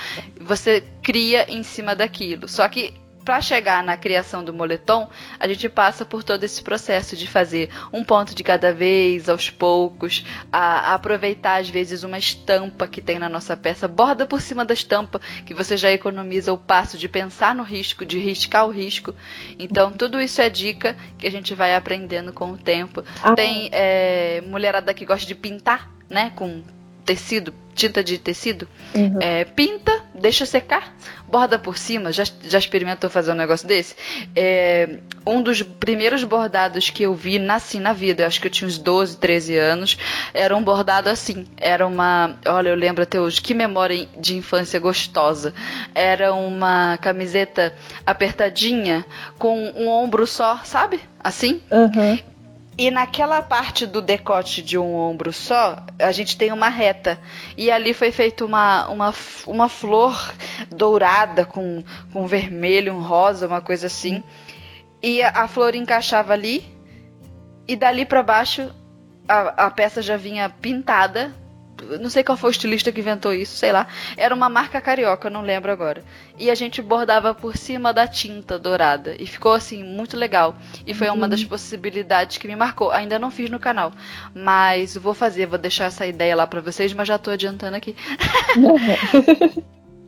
Speaker 1: você cria em cima daquilo. Só que para chegar na criação do moletom, a gente passa por todo esse processo de fazer um ponto de cada vez, aos poucos, a, a aproveitar às vezes uma estampa que tem na nossa peça, borda por cima da estampa, que você já economiza o passo de pensar no risco, de riscar o risco. Então, tudo isso é dica que a gente vai aprendendo com o tempo.
Speaker 2: Ah,
Speaker 1: Tem é, mulherada que gosta de pintar, né, com tecido, tinta de tecido.
Speaker 2: uhum.
Speaker 1: É, pinta, deixa secar, borda por cima. Já, já experimentou fazer um negócio desse? É, um dos primeiros bordados que eu vi, nasci na vida, eu acho que eu tinha uns 12, 13 anos, era um bordado assim. Era uma. Olha, eu lembro até hoje, que memória de infância gostosa. Era uma camiseta apertadinha com um ombro só, sabe? Assim.
Speaker 2: Uhum.
Speaker 1: E naquela parte do decote de um ombro só, a gente tem uma reta. E ali foi feita uma, uma, uma flor dourada com, com vermelho, um rosa, uma coisa assim. E a, a flor encaixava ali. E dali pra baixo a, a peça já vinha pintada. Não sei qual foi o estilista que inventou isso, sei lá. Era uma marca carioca, não lembro agora. E a gente bordava por cima da tinta dourada. E ficou assim, muito legal. E foi uma das possibilidades que me marcou. Ainda não fiz no canal. Mas vou fazer, vou deixar essa ideia lá pra vocês, mas já tô adiantando aqui.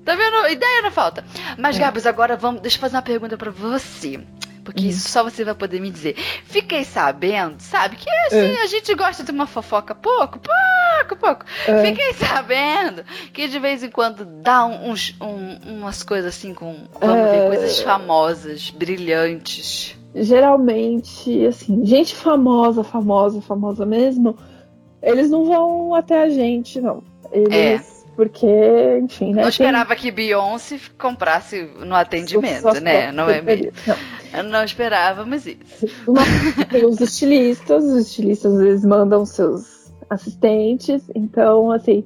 Speaker 1: Tá vendo? Ideia não falta. Mas, Gabs, agora vamos. Deixa eu fazer uma pergunta pra você. Porque isso só você vai poder me dizer. Fiquei sabendo, sabe? Que assim, a gente gosta de uma fofoca pouco, pouco, pouco.
Speaker 2: É.
Speaker 1: Fiquei sabendo que de vez em quando dá uns, um- umas coisas assim com. Vamos
Speaker 2: É.
Speaker 1: ver, coisas famosas, brilhantes.
Speaker 2: Geralmente, assim, gente famosa, famosa, famosa mesmo, eles não vão até a gente, não. Eles. Porque, enfim, né?
Speaker 1: Não
Speaker 2: tem-
Speaker 1: esperava que Beyoncé comprasse no atendimento, né? Não é mesmo?
Speaker 2: Não.
Speaker 1: Não esperávamos isso.
Speaker 2: Tem os estilistas, os estilistas às vezes mandam seus assistentes, então assim,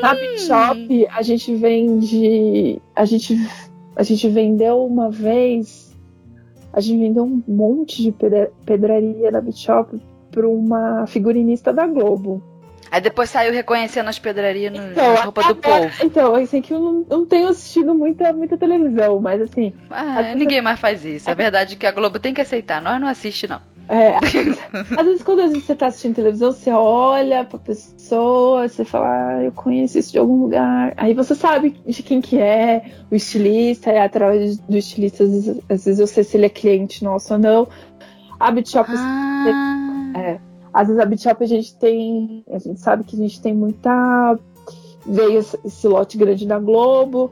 Speaker 2: na Big Shop a gente vende, a gente a gente vendeu uma vez, a gente vendeu um monte de pedra- pedraria na Big Shop para uma figurinista da Globo.
Speaker 1: Aí depois saiu reconhecendo as pedrarias no,
Speaker 2: Então,
Speaker 1: na roupa do
Speaker 2: agora-
Speaker 1: povo.
Speaker 2: Então, assim que eu não, não tenho assistido muita, muita televisão, mas assim,
Speaker 1: Ah, ninguém mais faz isso. A verdade é que a Globo tem que aceitar. Nós não assiste, não.
Speaker 2: É, às vezes quando vezes você tá assistindo televisão, você olha pra pessoa, você fala, ah, eu conheço isso de algum lugar. Aí você sabe de quem que é, o estilista, é através do estilista, às vezes, às vezes eu sei se ele é cliente nosso ou não. A Bit Shop,
Speaker 1: Ah,
Speaker 2: é, às vezes a Bit Shop a gente tem, a gente sabe que a gente tem muita. Veio esse, lote grande da Globo,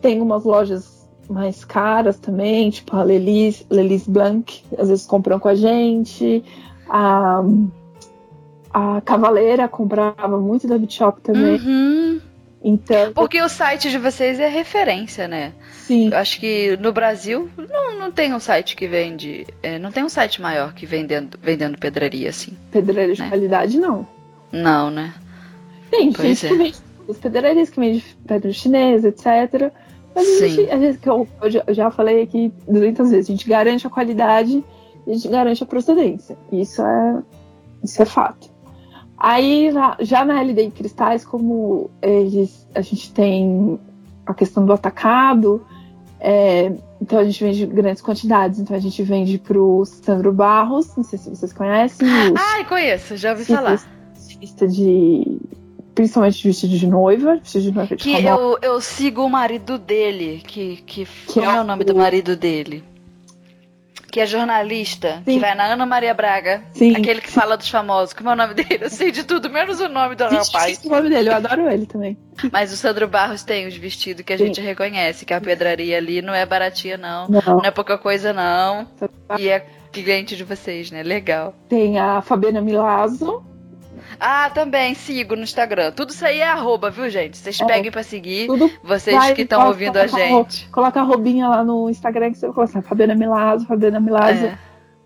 Speaker 2: tem umas lojas mais caras também, tipo a Lelis, Lelis Blanc, às vezes compram com a gente. A, a Cavaleira comprava muito da Bit Shop também.
Speaker 1: uhum.
Speaker 2: Então.
Speaker 1: Porque o site de vocês é referência, né?
Speaker 2: Sim.
Speaker 1: Eu acho que no Brasil não, não tem um site que vende. É, não tem um site maior que vendendo, vendendo pedraria, assim.
Speaker 2: Pedraria de
Speaker 1: né?
Speaker 2: qualidade, não.
Speaker 1: Não, né?
Speaker 2: Tem
Speaker 1: Pois
Speaker 2: gente
Speaker 1: é.
Speaker 2: que vende as pedrarias que vende pedra chinesa, etc. Mas a
Speaker 1: Sim.
Speaker 2: gente, a gente, eu, eu já falei aqui 200 vezes, a gente garante a qualidade e a gente garante a procedência. Isso é, isso é fato. Aí, já, na LDI Cristais, como eles, a gente tem a questão do atacado, é, então a gente vende grandes quantidades. Então a gente vende pro Sandro Barros, não sei se vocês conhecem,
Speaker 1: Ai, conheço, já ouvi falar.
Speaker 2: estilista de. Principalmente de vestido de noiva, vestido de noiva de
Speaker 1: Que
Speaker 2: famosa.
Speaker 1: eu, eu sigo o marido dele. Que, que,
Speaker 2: Que é
Speaker 1: é o nome do marido dele? Que é jornalista, que
Speaker 2: Sim.
Speaker 1: vai na Ana Maria Braga.
Speaker 2: Sim.
Speaker 1: Aquele que fala dos famosos. Como é o nome dele? Eu sei de tudo, menos o nome do
Speaker 2: Gente,
Speaker 1: rapaz.
Speaker 2: o nome dele, eu adoro ele também.
Speaker 1: Mas o Sandro Barros tem os vestidos que a
Speaker 2: Sim.
Speaker 1: gente reconhece, que a pedraria ali não é baratinha, não.
Speaker 2: Não.
Speaker 1: Não é pouca coisa, não. E é cliente de vocês, né? Legal.
Speaker 2: Tem a Fabiana Milazzo.
Speaker 1: Ah, também sigo no Instagram. Tudo isso aí é arroba, viu, gente? Vocês
Speaker 2: É.
Speaker 1: peguem pra seguir.
Speaker 2: Tudo
Speaker 1: Vocês
Speaker 2: vai,
Speaker 1: que estão ouvindo a gente.
Speaker 2: Coloca a robinha lá no Instagram que você vai colocar assim, Fabiana Milazzo, Fabiana Milazzo.
Speaker 1: É.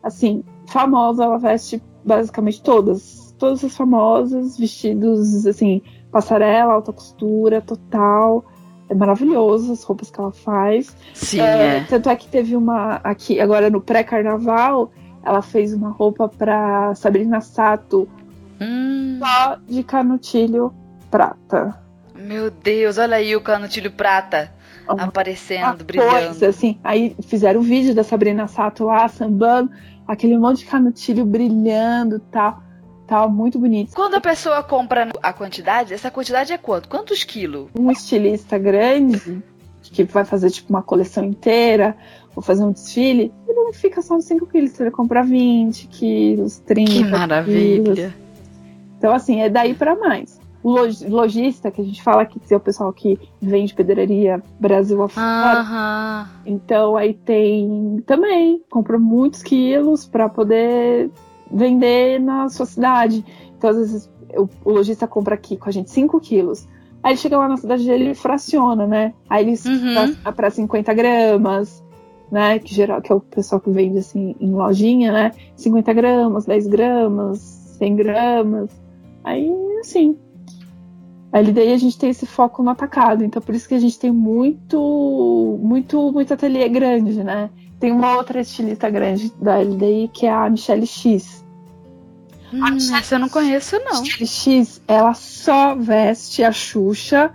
Speaker 2: Assim, famosa, ela veste basicamente todas. Todas as famosas, vestidos, assim, passarela, alta costura, total. É maravilhoso as roupas que ela faz.
Speaker 1: Sim,
Speaker 2: É,
Speaker 1: é.
Speaker 2: Tanto é que teve uma aqui, agora no pré-carnaval, ela fez uma roupa pra Sabrina Sato
Speaker 1: Hum,
Speaker 2: só de canutilho prata.
Speaker 1: meu Deus, olha aí o canutilho prata
Speaker 2: Uma
Speaker 1: aparecendo, brilhando.
Speaker 2: coisa, assim. Aí fizeram o vídeo da Sabrina Sato lá, sambando, aquele monte de canutilho brilhando tal. Tal, muito bonito.
Speaker 1: Quando a pessoa compra a quantidade, essa quantidade é quanto? Quantos quilos?
Speaker 2: Um estilista grande, que vai fazer tipo uma coleção inteira, ou fazer um desfile, ele não fica só nos 5 quilos, ele compra 20 quilos, 30
Speaker 1: Que
Speaker 2: quilos. Então, assim, é daí pra mais. O lojista, que a gente fala que é o pessoal que vende pedreiraria Brasil afora, então aí tem também, compra muitos quilos pra poder vender na sua cidade. Então, às vezes, o, o lojista compra aqui com a gente 5 quilos. Aí ele chega lá na cidade dele e fraciona, né? Aí ele
Speaker 1: Uhum.
Speaker 2: para pra 50 gramas, né? Que, geral, que é o pessoal que vende assim em lojinha, né? 50 gramas, 10 gramas, 100 gramas. Aí, assim. A LDI a gente tem esse foco no atacado, então por isso que a gente tem muito, muito, muito ateliê grande, né? Tem uma outra estilista grande da LDI que é a Michelle X.
Speaker 1: Hum, essa eu não conheço, não.
Speaker 2: Michelle X, ela só veste a Xuxa,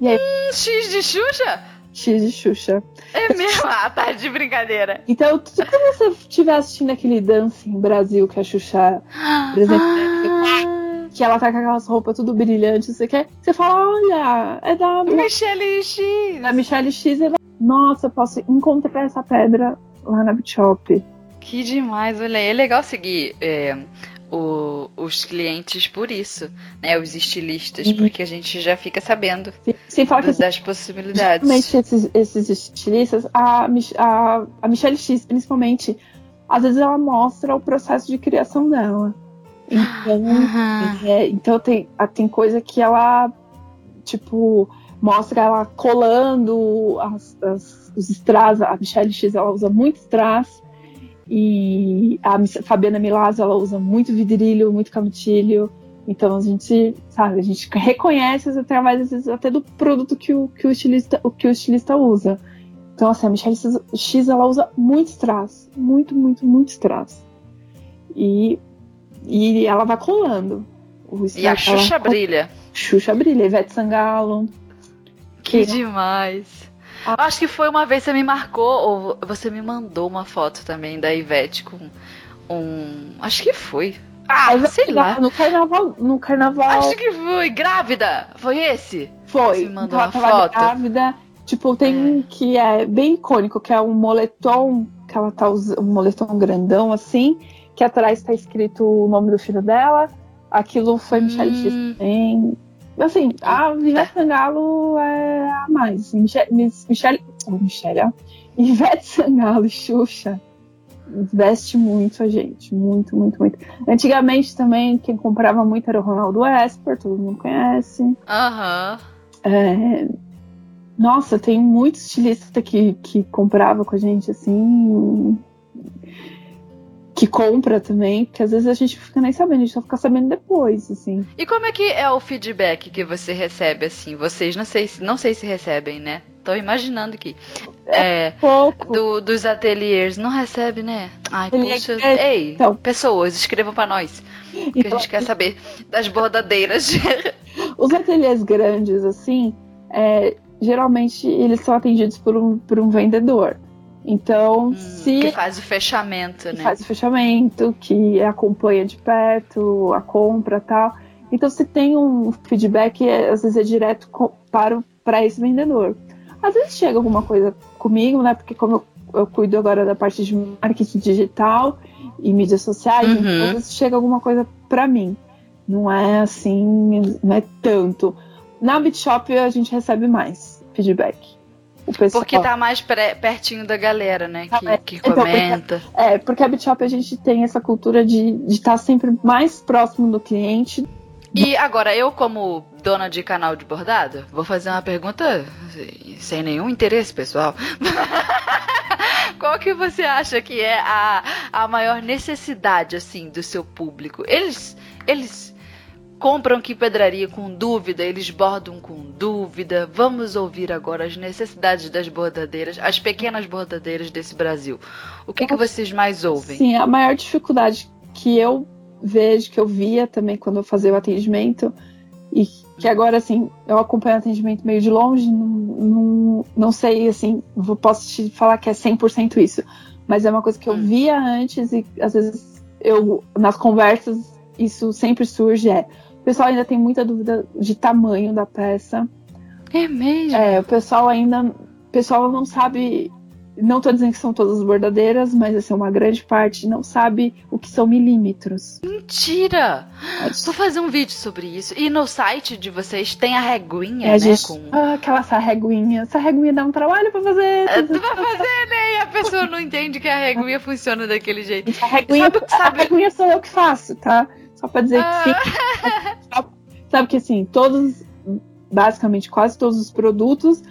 Speaker 1: Hum, X de Xuxa?
Speaker 2: X de Xuxa.
Speaker 1: É mesmo? Ah, tá de brincadeira.
Speaker 2: Então, tudo que você estiver assistindo aquele Dancing Brasil que a Xuxa, por exemplo,
Speaker 1: Ah,
Speaker 2: que ela tá com aquelas roupas tudo brilhantes, você quer? Você fala, olha, é da,
Speaker 1: Michelle X.
Speaker 2: da Michelle X. Ela, Nossa, eu posso encontrar essa pedra lá na Bitshop.
Speaker 1: Que demais, olha. É legal seguir é, o- os clientes por isso, né? Os estilistas,
Speaker 2: Uhum.
Speaker 1: porque a gente já fica sabendo
Speaker 2: Sem falar que
Speaker 1: das,
Speaker 2: assim,
Speaker 1: das possibilidades.
Speaker 2: Principalmente esses, esses estilistas, a, a, a Michelle X, principalmente, às vezes ela mostra o processo de criação dela. Então,
Speaker 1: Aham.
Speaker 2: é, então tem, tem coisa que ela, tipo, mostra ela colando as, as- os strass. A Michelle X, ela usa muito strass. E a Fabiana Milazzo, ela usa muito vidrilho, muito canutilho. Então a gente, sabe, a gente reconhece através às vezes, até do produto que o, que o, estilista, o que o estilista usa. Então, assim, a Michelle X ela usa muito strass. Muito, muito, muito strass. E, e ela vai colando.
Speaker 1: E a
Speaker 2: ela
Speaker 1: Xuxa
Speaker 2: co-
Speaker 1: brilha.
Speaker 2: Xuxa brilha, Ivete Sangalo.
Speaker 1: Que
Speaker 2: Que-
Speaker 1: demais.
Speaker 2: Ah.
Speaker 1: Acho que foi uma vez você me marcou, ou você me mandou uma foto também da Ivete com um. Acho que foi. Ah,
Speaker 2: vai
Speaker 1: sei lá.
Speaker 2: No carnaval, no carnaval
Speaker 1: Acho que foi. Grávida! Foi esse?
Speaker 2: foi.
Speaker 1: você me mandou
Speaker 2: Então,
Speaker 1: uma
Speaker 2: ela
Speaker 1: foto.
Speaker 2: grávida. Tipo, tem um que é bem icônico, que é um moletom, que ela tá usando, um moletom grandão assim, que atrás tá escrito o nome do filho dela. Aquilo foi Michelle X
Speaker 1: Hum.
Speaker 2: também. Assim, a Ivete Sangalo é a mais. Michelle, Michelle, oh, Michelle, ó. Ivete Sangalo e Xuxa veste muito a gente. Muito, muito, muito. Antigamente também, quem comprava muito era o Ronaldo Esper, todo mundo conhece.
Speaker 1: Aham.
Speaker 2: É, nossa, tem muito estilista que, que comprava com a gente, assim. Que compra também, porque às vezes a gente fica nem sabendo, a gente só fica sabendo depois, assim.
Speaker 1: E como é que é o feedback que você recebe, assim? Vocês não sei, não sei se recebem, né? Tô imaginando que. É,
Speaker 2: Pouco.
Speaker 1: do- dos ateliês, não recebe, né? Ai,
Speaker 2: Ele é-
Speaker 1: puxa.
Speaker 2: é-
Speaker 1: Ei,
Speaker 2: então.
Speaker 1: pessoas, escrevam pra nós. Que a
Speaker 2: Então,
Speaker 1: gente quer saber das bordadeiras.
Speaker 2: Os ateliês grandes, assim, é, geralmente eles são atendidos por um, por um vendedor. Então,
Speaker 1: Hum,
Speaker 2: se
Speaker 1: que faz o fechamento,
Speaker 2: que
Speaker 1: né?
Speaker 2: faz o fechamento, que acompanha de perto a compra e tal. Então, se tem um feedback, é, às vezes é direto para, para esse vendedor. Às vezes chega alguma coisa comigo, né? Porque como eu, eu cuido agora da parte de marketing digital e mídias sociais,
Speaker 1: Uhum.
Speaker 2: então, às vezes chega alguma coisa para mim. Não é assim, não é tanto. Na BitShop a gente recebe mais feedback.
Speaker 1: Porque tá mais pré- pertinho da galera, né?
Speaker 2: Tá
Speaker 1: Que,
Speaker 2: mais-
Speaker 1: que
Speaker 2: então, porque-
Speaker 1: comenta.
Speaker 2: É, porque a BitShop a gente tem essa cultura de estar sempre mais próximo do cliente.
Speaker 1: E agora, eu como dona de canal de bordado, vou fazer uma pergunta sem- sem nenhum interesse pessoal. Qual que você acha que é a, a maior necessidade, assim, do seu público? Eles, eles compram que pedraria com dúvida, eles bordam com dúvida. Vamos ouvir agora as necessidades das bordadeiras, as pequenas bordadeiras desse Brasil. O que, que vocês mais ouvem?
Speaker 2: Sim, a maior dificuldade que eu vejo, que eu via também quando eu fazia o atendimento, e que agora, assim, eu acompanho o atendimento meio de longe, não, não, não sei, assim, vou- posso te falar que é 100% isso, mas é uma coisa que eu
Speaker 1: Hum.
Speaker 2: via antes e às vezes eu, nas conversas, isso sempre surge, é, o pessoal ainda tem muita dúvida de tamanho da peça,
Speaker 1: É mesmo?
Speaker 2: é, o pessoal ainda. O pessoal não sabe. Não tô dizendo que são todas bordadeiras, mas assim, uma grande parte não sabe o que são milímetros.
Speaker 1: Mentira! Vou fazer um vídeo sobre isso. E no site de vocês tem a reguinha,
Speaker 2: É,
Speaker 1: né?
Speaker 2: gente,
Speaker 1: Com...
Speaker 2: ah, aquela essa reguinha. Essa reguinha dá um trabalho pra fazer.
Speaker 1: É, Tu vai fazer, né? E a pessoa não entende que a reguinha funciona daquele jeito.
Speaker 2: A reguinha,
Speaker 1: Sabe- sabe-
Speaker 2: a reguinha sou eu que faço, tá? Só pra dizer
Speaker 1: Ah.
Speaker 2: que sim. Sabe que assim, todos, basicamente quase todos os produtos,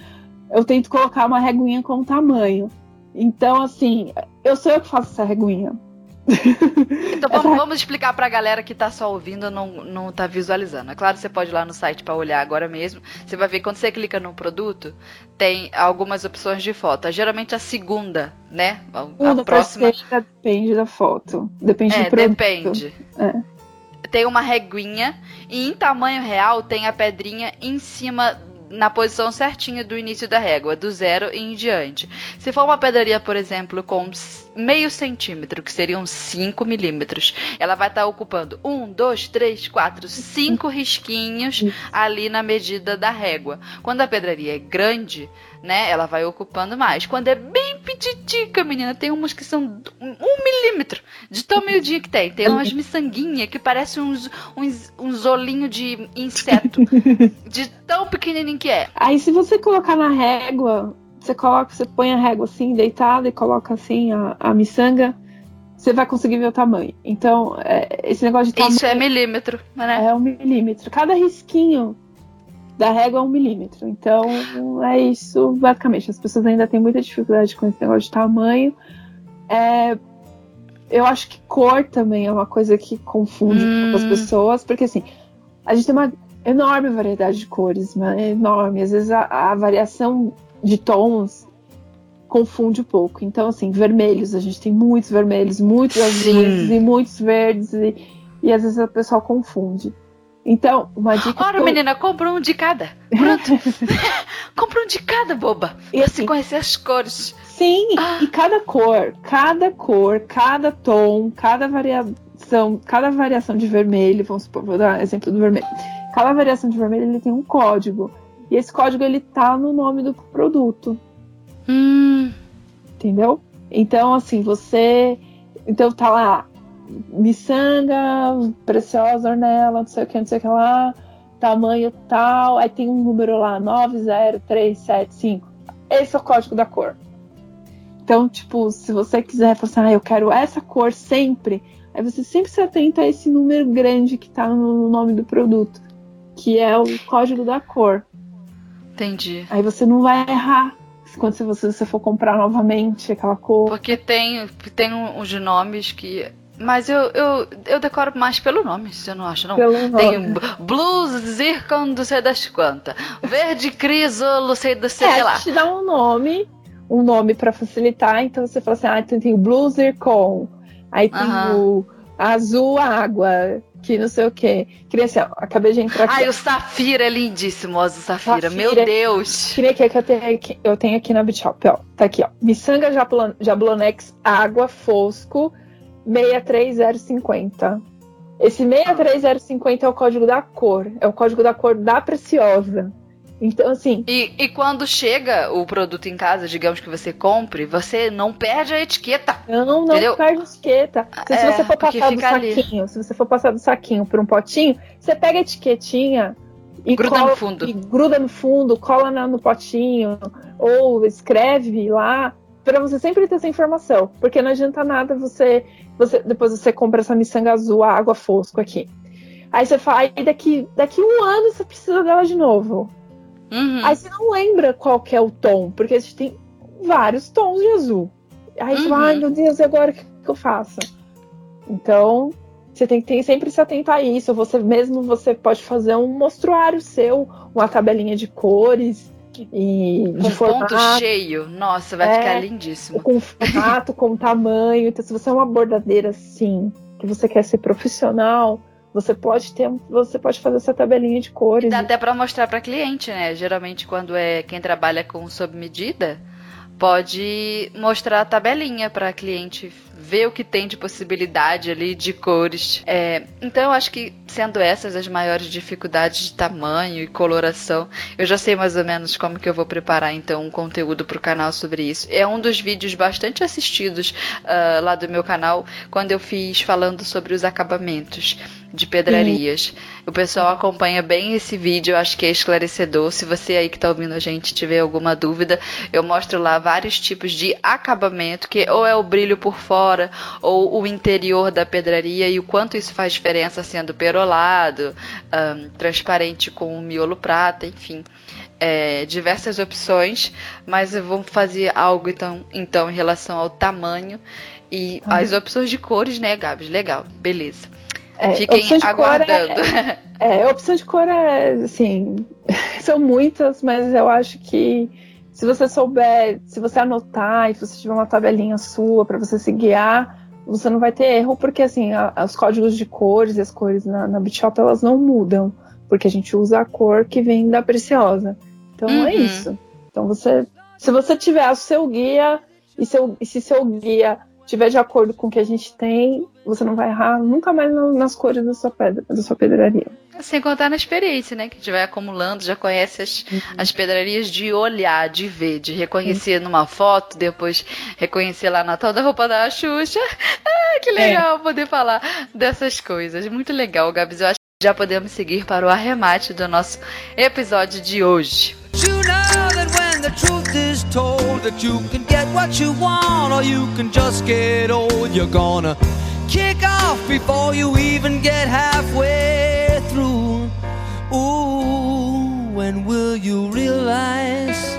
Speaker 2: eu tento colocar uma reguinha com tamanho. Então, assim, eu sou eu que faço essa reguinha.
Speaker 1: Então vamos, vamos explicar pra galera que tá só ouvindo não, não tá visualizando. É claro, você pode ir lá no site pra olhar agora mesmo. Você vai ver quando você clica no produto, tem algumas opções de foto. Geralmente a segunda, né? A, a próxima.
Speaker 2: depende da foto. Depende
Speaker 1: É,
Speaker 2: do produto.
Speaker 1: depende.
Speaker 2: É.
Speaker 1: Tem uma reguinha e em tamanho real tem a pedrinha em cima na posição certinha do início da régua, do zero em diante. Se for uma pedraria, por exemplo, com meio centímetro, que seriam 5 milímetros, ela vai estar ocupando um, dois, três, quatro, cinco risquinhos ali na medida da régua. Quando a pedraria é grande, né, ela vai ocupando mais. Quando é bem pititica, menina, tem umas que são um, um milímetro de tão miudinha que tem. Tem umas miçanguinhas que parecem uns, uns, uns olhinhos de inseto, de tão pequenininho que é.
Speaker 2: Aí se você colocar na régua, você coloca, você põe a régua assim, deitada, e coloca assim a, a miçanga, você vai conseguir ver o tamanho. Então, é, esse negócio de tamanho
Speaker 1: Isso é milímetro, né?
Speaker 2: é um milímetro. Cada risquinho da régua é um milímetro. Então, é isso, basicamente. As pessoas ainda têm muita dificuldade com esse negócio de tamanho. É, eu acho que cor também é uma coisa que confunde um pouco as
Speaker 1: Hum.
Speaker 2: pessoas, porque assim, a gente tem uma enorme variedade de cores, mas é enorme. Às vezes a, a variação de tons confunde um pouco. Então, assim, vermelhos, a gente tem muitos vermelhos, muitos
Speaker 1: Sim.
Speaker 2: azuis e muitos verdes, e, e às vezes a pessoa confunde. Então, uma dica.
Speaker 1: Ora,
Speaker 2: que
Speaker 1: menina, compra um de cada. Pronto. compra um de cada, boba.
Speaker 2: E
Speaker 1: Pra
Speaker 2: assim,
Speaker 1: conhecer as cores.
Speaker 2: Sim,
Speaker 1: Ah.
Speaker 2: e cada cor, cada cor, cada tom, cada variação, cada variação de vermelho, vamos supor, vou dar exemplo do vermelho. Cada variação de vermelho ele tem um código. E esse código ele tá no nome do produto,
Speaker 1: Hum.
Speaker 2: entendeu? Então, assim, você. Então tá lá, miçanga, preciosa, ornela, não sei o que, não sei o que lá, tamanho tal, aí tem um número lá, 90375. Esse é o código da cor. Então, tipo, se você quiser falar assim, ah, eu quero essa cor sempre, aí você sempre se atenta a esse número grande que tá no nome do produto, que é o código da cor.
Speaker 1: Entendi.
Speaker 2: Aí você não vai errar quando você, você for comprar novamente aquela cor.
Speaker 1: Porque tem, tem uns nomes que mas eu, eu, eu decoro mais pelo nome, você não acha, não?
Speaker 2: Pelo
Speaker 1: Tem
Speaker 2: nome.
Speaker 1: Blue Zircon, não sei das quantas. Verde Crisolo, sei da sei
Speaker 2: é,
Speaker 1: lá.
Speaker 2: a gente dá um nome, um nome pra facilitar. Então você fala assim, ah, então tem o Blue Zircon. Aí tem o azul água, que não sei o quê. Queria assim, ó, acabei de entrar aqui.
Speaker 1: Ai, o Safira é lindíssimo, o Safira.
Speaker 2: Safira.
Speaker 1: Meu Deus.
Speaker 2: Queria que eu tenho aqui, eu tenho aqui na Bitshop, ó. Tá aqui, ó. Miçanga Jablon- Jablonex Água Fosco 63050. Esse 63050 é o código da cor. É o código da cor da Preciosa. Então, assim,
Speaker 1: E, e quando chega o produto em casa, digamos que você compre, você não perde a etiqueta.
Speaker 2: não, não
Speaker 1: Entendeu?
Speaker 2: perde etiqueta. Se, se
Speaker 1: É,
Speaker 2: você for passar do
Speaker 1: fica ali.
Speaker 2: saquinho, se você for passar do saquinho por um potinho, você pega a etiquetinha e
Speaker 1: Gruda
Speaker 2: cola,
Speaker 1: no fundo.
Speaker 2: e gruda no fundo, cola no potinho, ou escreve lá, pra você sempre ter essa informação. Porque não adianta nada você. Você depois você compra essa miçanga azul, a água fosco aqui. Aí você fala, aí daqui, daqui um ano você precisa dela de novo.
Speaker 1: Uhum.
Speaker 2: Aí você não lembra qual é o tom, porque a gente tem vários tons de azul. Aí você
Speaker 1: Uhum.
Speaker 2: fala, ai meu Deus, e agora o que, que eu faço? Então, você tem que ter- sempre se atentar a isso. Você mesmo você pode fazer um mostruário seu, uma tabelinha de cores e
Speaker 1: Com
Speaker 2: de
Speaker 1: ponto
Speaker 2: formato,
Speaker 1: cheio. Nossa, vai
Speaker 2: É.
Speaker 1: ficar lindíssimo.
Speaker 2: com formato, com tamanho. Então, se você é uma bordadeira assim, que você quer ser profissional, você pode ter, você pode fazer essa tabelinha de cores.
Speaker 1: Dá até pra mostrar pra cliente, né? Geralmente quando é quem trabalha com sob medida, pode mostrar a tabelinha pra cliente ver o que tem de possibilidade ali de cores. É, então eu acho que sendo essas as maiores dificuldades de tamanho e coloração, eu já sei mais ou menos como que eu vou preparar então um conteúdo pro canal sobre isso. É um dos vídeos bastante assistidos ah, lá do meu canal quando eu fiz falando sobre os acabamentos de pedrarias. O pessoal acompanha bem esse vídeo, acho que é esclarecedor. Se você aí que tá ouvindo a gente tiver alguma dúvida, eu mostro lá vários tipos de acabamento, que ou é o brilho por fora, ou o interior da pedraria, e o quanto isso faz diferença sendo perolado, ahn, transparente com miolo prata, enfim. É, diversas opções, mas eu vou fazer algo então, então em relação ao tamanho e
Speaker 2: Ah.
Speaker 1: as opções de cores, né, Gabs? Legal, beleza.
Speaker 2: É,
Speaker 1: Fiquem
Speaker 2: opção de cor é-
Speaker 1: aguardando.
Speaker 2: É, opção de cor é, assim, são muitas, mas eu acho que se você souber, se você anotar e se você tiver uma tabelinha sua para você se guiar, você não vai ter erro, porque assim, a- os códigos de cores e as cores na, na Bitshop, elas não mudam, porque a gente usa a cor que vem da Preciosa. Então é
Speaker 1: Uhum.
Speaker 2: isso. Então você, se você tiver o seu guia e, seu, e se seu guia tiver de acordo com o que a gente tem, você não vai errar nunca mais na- nas cores da sua pedra, da sua pedraria.
Speaker 1: Sem contar na experiência, né? Que a gente vai acumulando, já conhece as, as pedrarias de olhar, de ver, de reconhecer numa foto, depois reconhecer lá na tal da roupa da Xuxa. Ah, que legal poder falar dessas coisas. Muito legal, Gabs. Eu acho que já podemos seguir para o arremate do nosso episódio de hoje.
Speaker 5: You know that when the truth is told that you can get what you want or you can just get old, you're gonna kick off before you even get halfway through. Ooh, when will you realize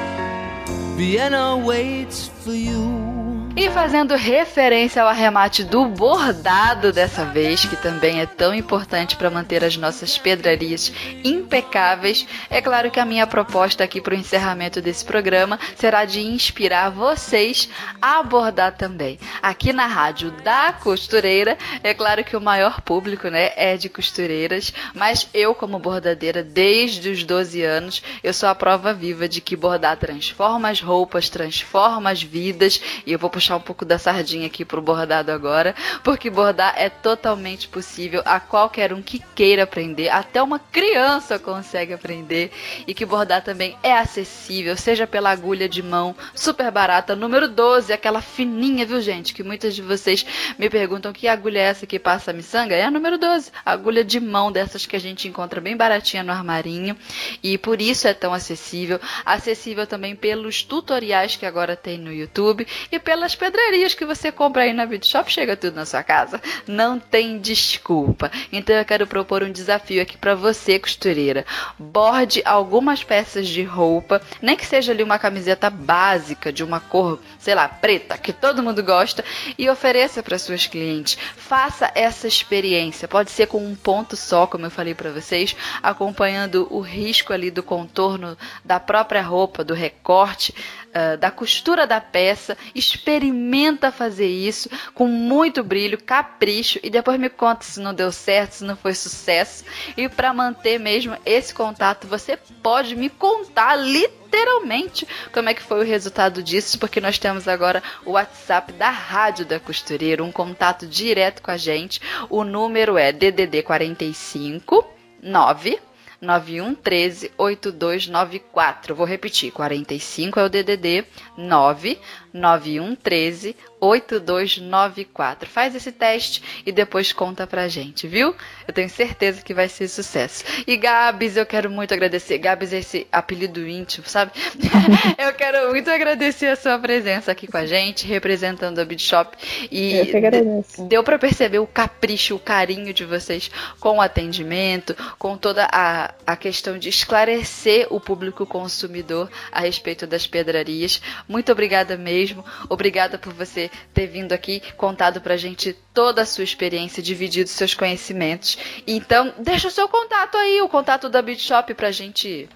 Speaker 5: Vienna waits for you?
Speaker 1: E fazendo referência ao arremate do bordado dessa vez, que também é tão importante para manter as nossas pedrarias impecáveis, é claro que a minha proposta aqui para o encerramento desse programa será de inspirar vocês a bordar também. Aqui na rádio da costureira, é claro que o maior público, né, é de costureiras, mas eu como bordadeira desde os 12 anos, eu sou a prova viva de que bordar transforma as roupas, transforma as vidas, e eu vou puxar um pouco da sardinha aqui pro bordado agora, porque bordar é totalmente possível a qualquer um que queira aprender, até uma criança consegue aprender, e que bordar também é acessível, seja pela agulha de mão, super barata, número 12, aquela fininha, viu gente, que muitas de vocês me perguntam que agulha é essa que passa a miçanga, é a número 12, agulha de mão dessas que a gente encontra bem baratinha no armarinho, e por isso é tão acessível, acessível também pelos tutoriais que agora tem no YouTube e pelas pedrarias que você compra aí na Beauty Shop, chega tudo na sua casa. Não tem desculpa. Então eu quero propor um desafio aqui para você, costureira. Borde algumas peças de roupa, nem que seja ali uma camiseta básica de uma cor, sei lá, preta, que todo mundo gosta, e ofereça para suas clientes. Faça essa experiência. Pode ser com um ponto só, como eu falei para vocês, acompanhando o risco ali do contorno da própria roupa, do recorte, uh, da costura da peça. Experimenta fazer isso com muito brilho, capricho e depois me conta se não deu certo, se não foi sucesso. E para manter mesmo esse contato, você pode me contar literalmente como é que foi o resultado disso, porque nós temos agora o WhatsApp da Rádio da Costureira, um contato direto com a gente. O número é DDD 45 9 9113 8294. Vou repetir, 45 é o DDD 9 9113 8294. Faz esse teste e depois conta pra gente, viu? Eu tenho certeza que vai ser sucesso. E Gabs, eu quero muito agradecer. Gabs é esse apelido íntimo, sabe? eu quero muito agradecer a sua presença aqui com a gente, representando a Beat Shop.
Speaker 2: E eu que agradeço.
Speaker 1: deu para perceber o capricho, o carinho de vocês com o atendimento, com toda a, a questão de esclarecer o público consumidor a respeito das pedrarias. Muito obrigada mesmo. Obrigada por você ter vindo aqui, contado pra gente toda a sua experiência, dividido seus conhecimentos. Então, deixa o seu contato aí, o contato da Beat Shop pra gente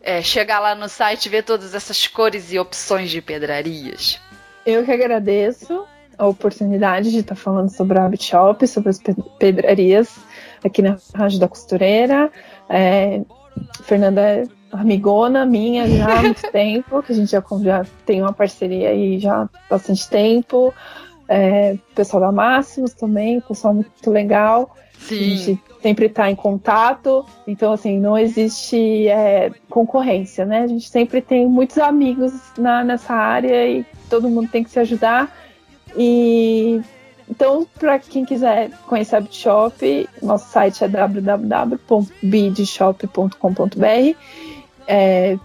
Speaker 1: é, chegar lá no site e ver todas essas cores e opções de pedrarias.
Speaker 2: Eu que agradeço a oportunidade de estar falando sobre a Beat Shop, sobre as pedrarias aqui na Rádio da Costureira. É, Fernanda amigona minha já há muito tempo, que a gente já, já tem uma parceria aí já há bastante tempo. É, pessoal da Máximos também, pessoal muito legal.
Speaker 1: Sim.
Speaker 2: A gente sempre está em contato, então assim, não existe é, concorrência, né? A gente sempre tem muitos amigos na, nessa área e todo mundo tem que se ajudar. E então, para quem quiser conhecer a BitShop, nosso site é www.bidshop.com.br é,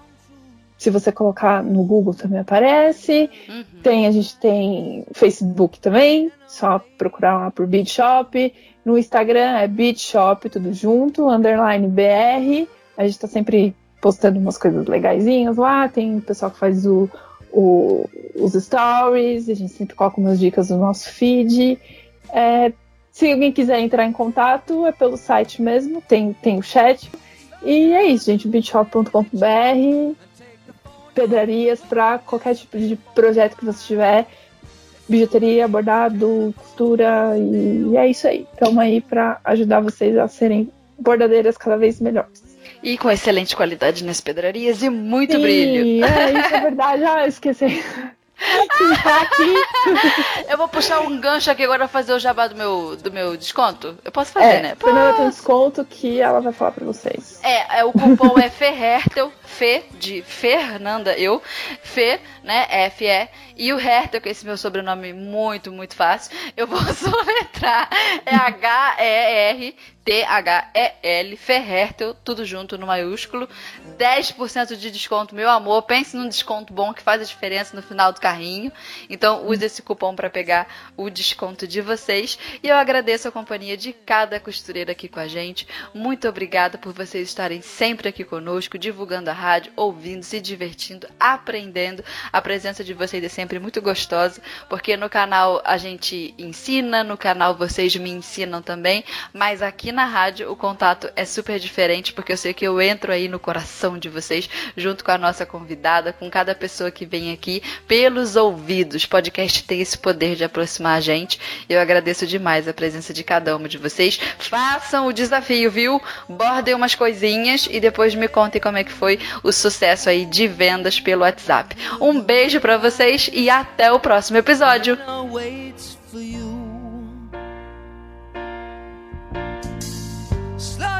Speaker 2: se você colocar no Google também aparece. Uhum. Tem, a gente tem Facebook também, só procurar lá por Beat Shop. No Instagram é Beat Shop, tudo junto, underline BR. A gente está sempre postando umas coisas legaisinhas lá. Tem o pessoal que faz o, o, os stories, a gente sempre coloca umas dicas no nosso feed. É, se alguém quiser entrar em contato, é pelo site mesmo, tem, tem o chat. E é isso, gente. beachshop.com.br, pedrarias para qualquer tipo de projeto que você tiver. Bijuteria, bordado, costura e é isso aí. Estamos aí para ajudar vocês a serem bordadeiras cada vez melhores.
Speaker 1: E com excelente qualidade nas pedrarias e muito
Speaker 2: Sim,
Speaker 1: brilho.
Speaker 2: É, isso é verdade. Ah, esqueci.
Speaker 1: eu vou puxar um gancho aqui agora fazer o jabá do meu, do meu desconto. Eu posso fazer,
Speaker 2: é,
Speaker 1: né?
Speaker 2: Fernanda tem um desconto que ela vai falar pra vocês.
Speaker 1: É, é o cupom é FERHERTEL, Fê, de Fernanda, eu, Fê, né, F-E, e o Hertel, que é esse meu sobrenome muito, muito fácil, eu vou soletrar, é H-E-R T-H-E-L, Ferrertel, tudo junto no maiúsculo. 10% de desconto, meu amor. Pense num desconto bom que faz a diferença no final do carrinho. Então, use esse cupom para pegar o desconto de vocês. E eu agradeço a companhia de cada costureira aqui com a gente. Muito obrigada por vocês estarem sempre aqui conosco, divulgando a rádio, ouvindo, se divertindo, aprendendo. A presença de vocês é sempre muito gostosa, porque no canal a gente ensina, no canal vocês me ensinam também, mas aqui na rádio o contato é super diferente, porque eu sei que eu entro aí no coração de vocês, junto com a nossa convidada, com cada pessoa que vem aqui, pelos ouvidos. Podcast tem esse poder de aproximar a gente. Eu agradeço demais a presença de cada uma de vocês. Façam o desafio, viu? Bordem umas coisinhas e depois me contem como é que foi o sucesso aí de vendas pelo WhatsApp. Um beijo para vocês e até o próximo episódio. Slow